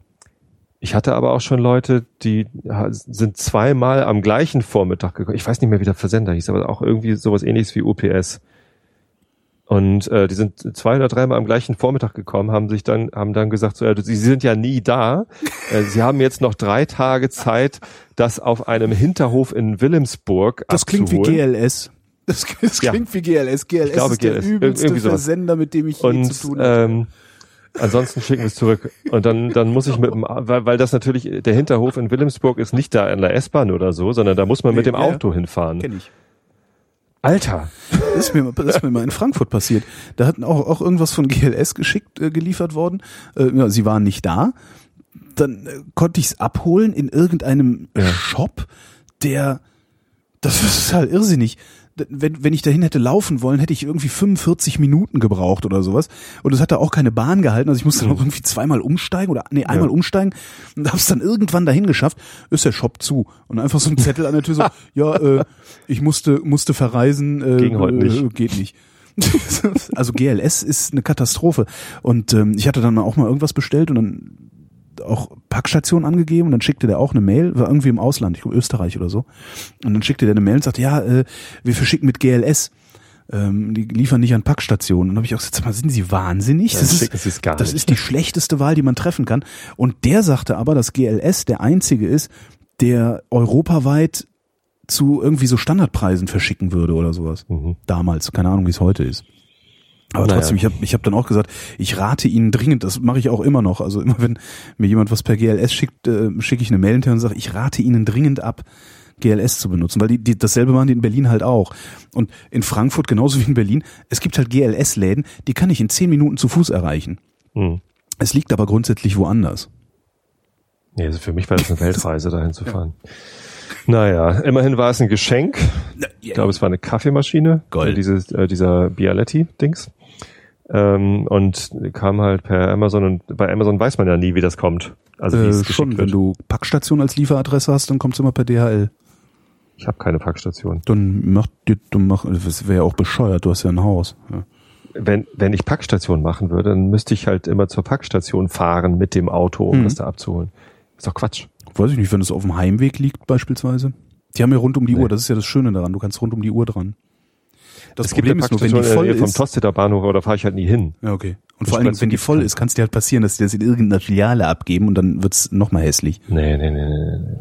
ich hatte aber auch schon Leute, die sind zweimal am gleichen Vormittag gekommen. Ich weiß nicht mehr, wie der Versender hieß, aber auch irgendwie sowas ähnliches wie UPS. Und äh, die sind zwei oder dreimal am gleichen Vormittag gekommen, haben sich dann, haben dann gesagt, so, ja, sie sind ja nie da. Äh, sie haben jetzt noch drei Tage Zeit, das auf einem Hinterhof in Wilhelmsburg Das klingt wie. GLS. Das, das Ja. klingt wie GLS. GLS glaube, ist der GLS. übelste Irgendwie sowas. Versender, mit dem ich je und zu tun habe. ähm, ansonsten schicken wir es zurück. Und dann, dann muss ich mit dem, weil, weil das natürlich, der Hinterhof in Wilhelmsburg ist nicht da an der S-Bahn oder so, sondern da muss man mit Nee, dem ja, ja. Auto hinfahren. Kenn ich. Alter! Das ist mir, das ist mir mal in Frankfurt passiert. Da hat auch, auch irgendwas von GLS geschickt, äh, geliefert worden. Äh, ja, sie waren nicht da. Dann äh, konnte ich es abholen in irgendeinem Ja. Shop, der, das ist halt irrsinnig. Wenn, wenn ich dahin hätte laufen wollen, hätte ich irgendwie 45 Minuten gebraucht oder sowas. Und es hat da auch keine Bahn gehalten. Also ich musste noch irgendwie zweimal umsteigen oder nee, einmal Ja. umsteigen und habe es dann irgendwann dahin geschafft. Ist der Shop zu. Und einfach so ein Zettel an der Tür so, ja, äh, ich musste, musste verreisen. Äh, Ging heute nicht. Äh, geht nicht. also GLS ist eine Katastrophe. Und ähm, ich hatte dann auch mal irgendwas bestellt und dann auch Packstation angegeben und dann schickte der auch eine Mail, war irgendwie im Ausland, ich glaube Österreich oder so. Und dann schickte der eine Mail und sagte, ja, äh, wir verschicken mit GLS. Ähm, die liefern nicht an Packstationen. Und dann habe ich auch gesagt, mal, sind Sie wahnsinnig? Das, schicken ist, gar das ist die schlechteste Wahl, die man treffen kann. Und der sagte aber, dass GLS der einzige ist, der europaweit zu irgendwie so Standardpreisen verschicken würde oder sowas. Mhm. Damals, keine Ahnung, wie es heute ist. Aber Naja. trotzdem, ich habe ich hab dann auch gesagt, ich rate Ihnen dringend, das mache ich auch immer noch. Also immer wenn mir jemand was per GLS schickt, äh, schicke ich eine Mail hinterher und sage, ich rate Ihnen dringend ab, GLS zu benutzen, weil die, die dasselbe machen die in Berlin halt auch. Und in Frankfurt genauso wie in Berlin, es gibt halt GLS-Läden, die kann ich in zehn Minuten zu Fuß erreichen. Hm. Es liegt aber grundsätzlich woanders. Nee, also für mich war das eine Weltreise, dahin zu fahren. Naja, immerhin war es ein Geschenk. Ich glaube, es war eine Kaffeemaschine. Gold. Dieses, äh, dieser Bialetti-Dings. Ähm, und kam halt per Amazon und bei Amazon weiß man ja nie, wie das kommt. Also wie Äh, es schon, wenn wird. du Packstation als Lieferadresse hast, dann kommt's immer per DHL. Ich habe keine Packstation. Dann macht dir, du mach, das wäre ja auch bescheuert, du hast ja ein Haus. Ja. Wenn, wenn ich Packstation machen würde, dann müsste ich halt immer zur Packstation fahren mit dem Auto, um Mhm. das da abzuholen. Ist doch Quatsch. Weiß ich nicht, wenn es auf dem Heimweg liegt beispielsweise. Die haben ja rund um die Nee. Uhr, das ist ja das Schöne daran, du kannst rund um die Uhr dran. Das es Problem gibt ja ist nur, wenn die voll ist. Vom Tosteter Bahnhof, aber da fahre ich halt nie hin. Ja, okay. Und vor allem, wenn die voll ist, kann es dir halt passieren, dass die das in irgendeiner Filiale abgeben und dann wird's es nochmal hässlich. Nee, nee, nee,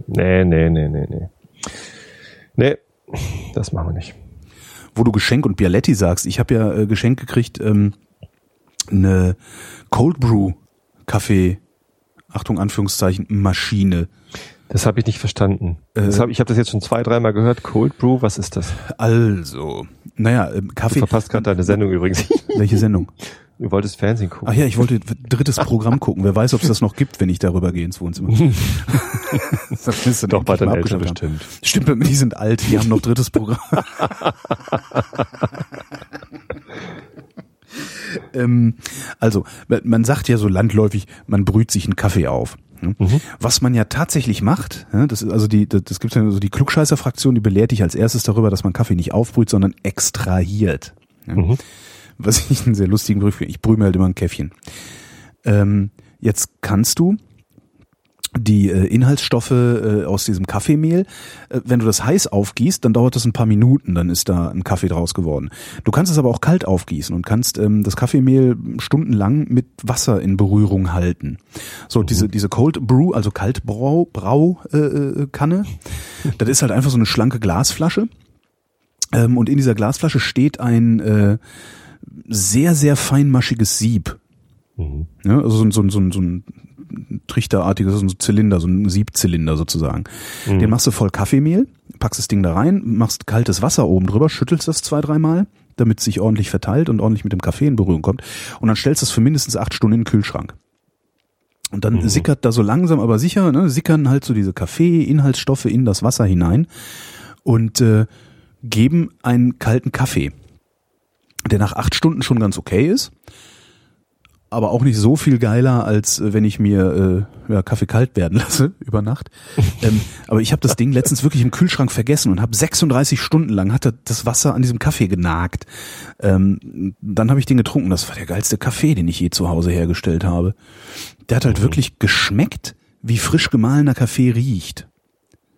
nee, nee, nee, nee, nee. Nee, das machen wir nicht. Wo du Geschenk und Bialetti sagst, ich habe ja äh, Geschenk gekriegt, ähm, eine Cold Brew Kaffee, Achtung, Anführungszeichen, Maschine. Das habe ich nicht verstanden. Äh, das hab, ich habe das jetzt schon zwei, dreimal gehört. Cold Brew, was ist das? Also, naja, ähm, Du Kaffee. verpasst gerade deine Sendung übrigens. Welche Sendung? Du wolltest Fernsehen gucken. Ach ja, ich wollte drittes Programm gucken. Wer weiß, ob es das noch gibt, wenn ich darüber gehe ins Wohnzimmer. das du Doch bei deinen Eltern bestimmt. Stimmt, die sind alt, die haben noch drittes Programm. ähm, also, man sagt ja so landläufig, man brüht sich einen Kaffee auf. Ne? Was man ja tatsächlich macht, das ist also die, das, gibt ja so die Klugscheißer-Fraktion, die belehrt dich als erstes darüber, dass man Kaffee nicht aufbrüht, sondern extrahiert. Mhm. Was ich einen sehr lustigen Begriff finde. Ich brühe mir halt immer ein Käffchen. Ähm, jetzt kannst du die äh, Inhaltsstoffe äh, aus diesem Kaffeemehl. Äh, wenn du das heiß aufgießt, dann dauert das ein paar Minuten, dann ist da ein Kaffee draus geworden. Du kannst es aber auch kalt aufgießen und kannst ähm, das Kaffeemehl stundenlang mit Wasser in Berührung halten. So, mhm. diese, diese Cold Brew, also Kaltbrau, Brau, äh, äh, Kanne, das ist halt einfach so eine schlanke Glasflasche. Ähm, und in dieser Glasflasche steht ein äh, sehr, sehr feinmaschiges Sieb. Mhm. Ja, also so, so, so, so ein trichterartiges, so ein Zylinder, so ein Siebzylinder sozusagen. Mhm. Den machst du voll Kaffeemehl, packst das Ding da rein, machst kaltes Wasser oben drüber, schüttelst das zwei, dreimal, damit es sich ordentlich verteilt und ordentlich mit dem Kaffee in Berührung kommt. Und dann stellst du es für mindestens acht Stunden in den Kühlschrank. Und dann mhm. sickert da so langsam aber sicher, ne, sickern halt so diese Kaffee-Inhaltsstoffe in das Wasser hinein und äh, geben einen kalten Kaffee, der nach acht Stunden schon ganz okay ist aber auch nicht so viel geiler, als äh, wenn ich mir äh, ja, Kaffee kalt werden lasse über Nacht. ähm, aber ich habe das Ding letztens wirklich im Kühlschrank vergessen und habe 36 Stunden lang hat das Wasser an diesem Kaffee genagt. Ähm, dann habe ich den getrunken. Das war der geilste Kaffee, den ich je zu Hause hergestellt habe. Der hat halt mhm. wirklich geschmeckt, wie frisch gemahlener Kaffee riecht.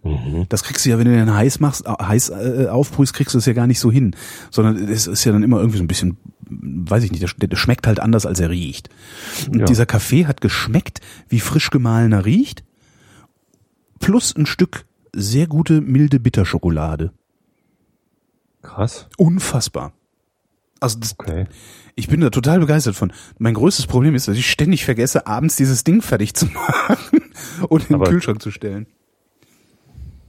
Mhm. Das kriegst du ja, wenn du den heiß machst, heiß äh, aufbrühst, kriegst du es ja gar nicht so hin, sondern es ist ja dann immer irgendwie so ein bisschen weiß ich nicht, der, der schmeckt halt anders, als er riecht. Und ja. dieser Kaffee hat geschmeckt, wie frisch gemahlener riecht, plus ein Stück sehr gute, milde Bitterschokolade. Krass. Unfassbar. Also das, okay. ich bin da total begeistert von. Mein größtes Problem ist, dass ich ständig vergesse, abends dieses Ding fertig zu machen und in den Aber Kühlschrank zu stellen.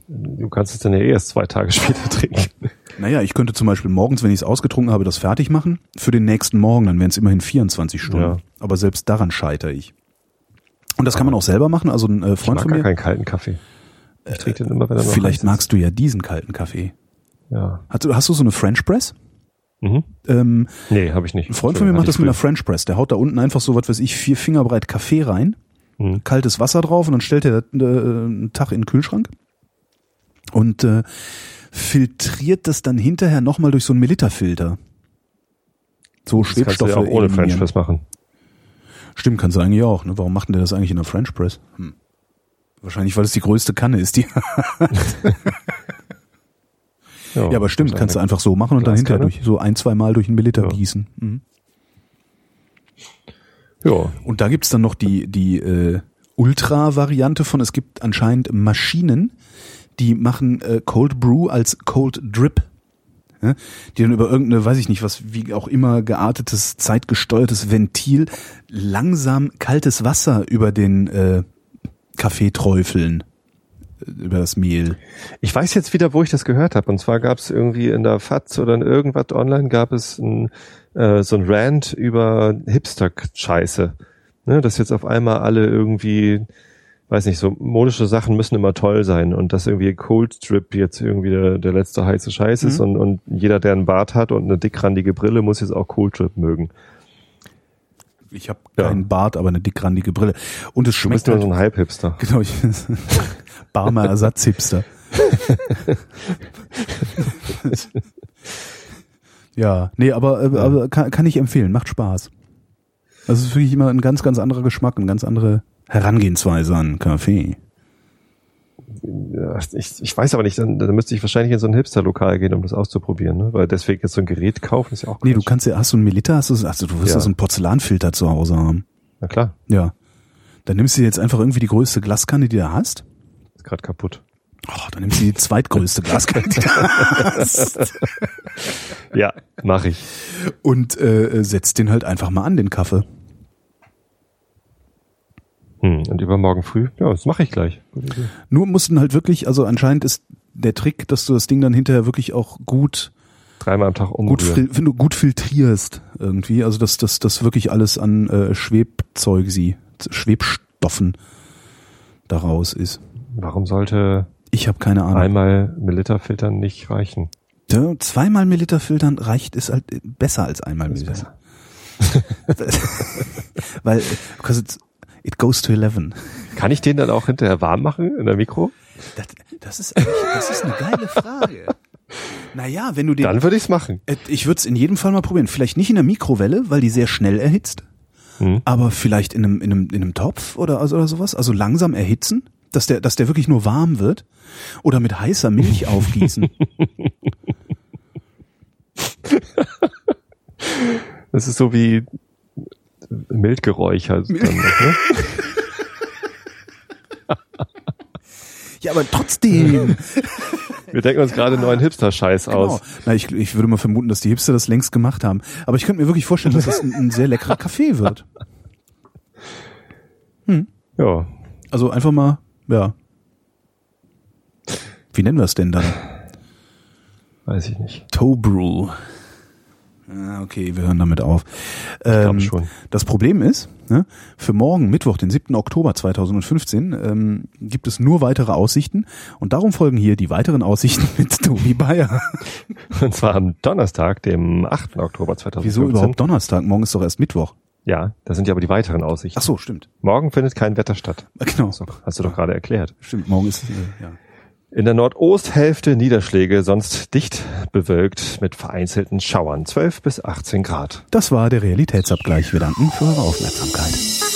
Du kannst es dann ja eh erst zwei Tage später trinken. Naja, ich könnte zum Beispiel morgens, wenn ich es ausgetrunken habe, das fertig machen für den nächsten Morgen, dann wären es immerhin 24 Stunden. Ja. Aber selbst daran scheitere ich. Und das kann man auch selber machen. Also ein äh, Freund ich mag von mir. Gar keinen kalten Kaffee. Ich trinke den immer, wenn er noch Vielleicht magst du ja diesen kalten Kaffee. Ja. Hast du, hast du so eine French Press? Mhm. Ähm, nee, habe ich nicht. Ein Freund von mir macht das mit einer French Press. Der haut da unten einfach so, was weiß ich, vier Finger breit Kaffee rein, mhm. kaltes Wasser drauf und dann stellt er äh, einen Tag in den Kühlschrank und äh, filtriert das dann hinterher nochmal durch so einen Melita-Filter. So das Schwebstoffe. Kannst du ja auch ohne French Press machen. Stimmt, kannst du eigentlich auch. Ne? Warum macht denn der das eigentlich in der French Press? Hm. Wahrscheinlich, weil es die größte Kanne ist, die ja, ja, aber stimmt, kannst du einfach so machen und dann hinterher durch so ein, zwei Mal durch einen Melita ja. gießen. Mhm. Ja. Und da gibt's dann noch die, die äh, Ultra-Variante von, es gibt anscheinend Maschinen, die machen äh, Cold Brew als Cold Drip. Ja? Die dann über irgendeine, weiß ich nicht, was wie auch immer geartetes, zeitgesteuertes Ventil langsam kaltes Wasser über den äh, Kaffee träufeln äh, über das Mehl. Ich weiß jetzt wieder, wo ich das gehört habe. Und zwar gab es irgendwie in der FAZ oder in irgendwas online gab es ein, äh, so ein Rant über Hipster-Scheiße. Ne, dass jetzt auf einmal alle irgendwie weiß nicht, so modische Sachen müssen immer toll sein und dass irgendwie Cold Strip jetzt irgendwie der, der letzte heiße Scheiß ist mhm. und, und jeder, der einen Bart hat und eine dickrandige Brille, muss jetzt auch Cold Strip mögen. Ich habe ja. keinen Bart, aber eine dickrandige Brille. Und es schmeckt. Du bist nur halt, so ein Halbhipster. Genau, ich, Barmer Ersatzhipster. ja, nee, aber, äh, aber kann, kann ich empfehlen, macht Spaß. Also es ist wirklich immer ein ganz, ganz anderer Geschmack, ein ganz andere Herangehensweise an Kaffee. Ja, ich, ich weiß aber nicht, dann, dann müsste ich wahrscheinlich in so ein Hipster-Lokal gehen, um das auszuprobieren, ne? weil deswegen jetzt so ein Gerät kaufen ist ja auch. Nee, du kannst ja, hast du einen Melita, hast du, also du wirst ja. so einen Porzellanfilter zu Hause haben. Na klar. Ja. Dann nimmst du jetzt einfach irgendwie die größte Glaskanne, die du hast. Ist gerade kaputt. Oh, dann nimmst du die zweitgrößte Glaskanne, die du hast. ja, mach ich. Und äh, setzt den halt einfach mal an, den Kaffee. Hm, und übermorgen früh? Ja, das mache ich gleich. Nur mussten halt wirklich, also anscheinend ist der Trick, dass du das Ding dann hinterher wirklich auch gut dreimal am Tag umrühren. Gut, wenn du gut filtrierst irgendwie, also dass das das wirklich alles an äh, Schwebzeug sie Schwebstoffen daraus ist. Warum sollte ich habe keine Ahnung. Einmal Milliliter filtern nicht reichen. Ja, zweimal Milliliter filtern reicht ist halt besser als einmal Milliliter. Weil because it's It goes to 11. Kann ich den dann auch hinterher warm machen in der Mikro? Das, das, ist, das ist eine geile Frage. Naja, wenn du den. Dann würde ich's machen. Äh, Ich würde es in jedem Fall mal probieren. Vielleicht nicht in der Mikrowelle, weil die sehr schnell erhitzt. Hm. Aber vielleicht in einem, in einem, in einem Topf oder, also, oder sowas. Also langsam erhitzen, dass der, dass der wirklich nur warm wird. Oder mit heißer Milch aufgießen. Das ist so wie mild geräuchert. dann, ne? ja, aber trotzdem. Wir denken uns gerade neuen Hipster-Scheiß Genau. aus. Na, ich, ich würde mal vermuten, dass die Hipster das längst gemacht haben. Aber ich könnte mir wirklich vorstellen, dass das ein, ein sehr leckerer Kaffee wird. Ja. Also einfach mal, ja. Wie nennen wir es denn dann? Weiß ich nicht. Toe Brew. Ah, okay, wir hören damit auf. Ähm, schon. Das Problem ist, ne, für morgen, Mittwoch, den 7. Oktober 2015, ähm, gibt es nur weitere Aussichten und darum folgen hier die weiteren Aussichten mit Tobi Bayer. Und zwar am Donnerstag, dem 8. Oktober 2015. Wieso überhaupt Donnerstag? Morgen ist doch erst Mittwoch. Ja, das sind ja aber die weiteren Aussichten. Ach so, stimmt. Morgen findet kein Wetter statt. Genau. So, hast du doch gerade erklärt. Stimmt, morgen ist, äh, ja. In der Nordosthälfte Niederschläge, sonst dicht bewölkt mit vereinzelten Schauern. 12 bis 18 Grad. Das war der Realitätsabgleich. Wir danken für eure Aufmerksamkeit.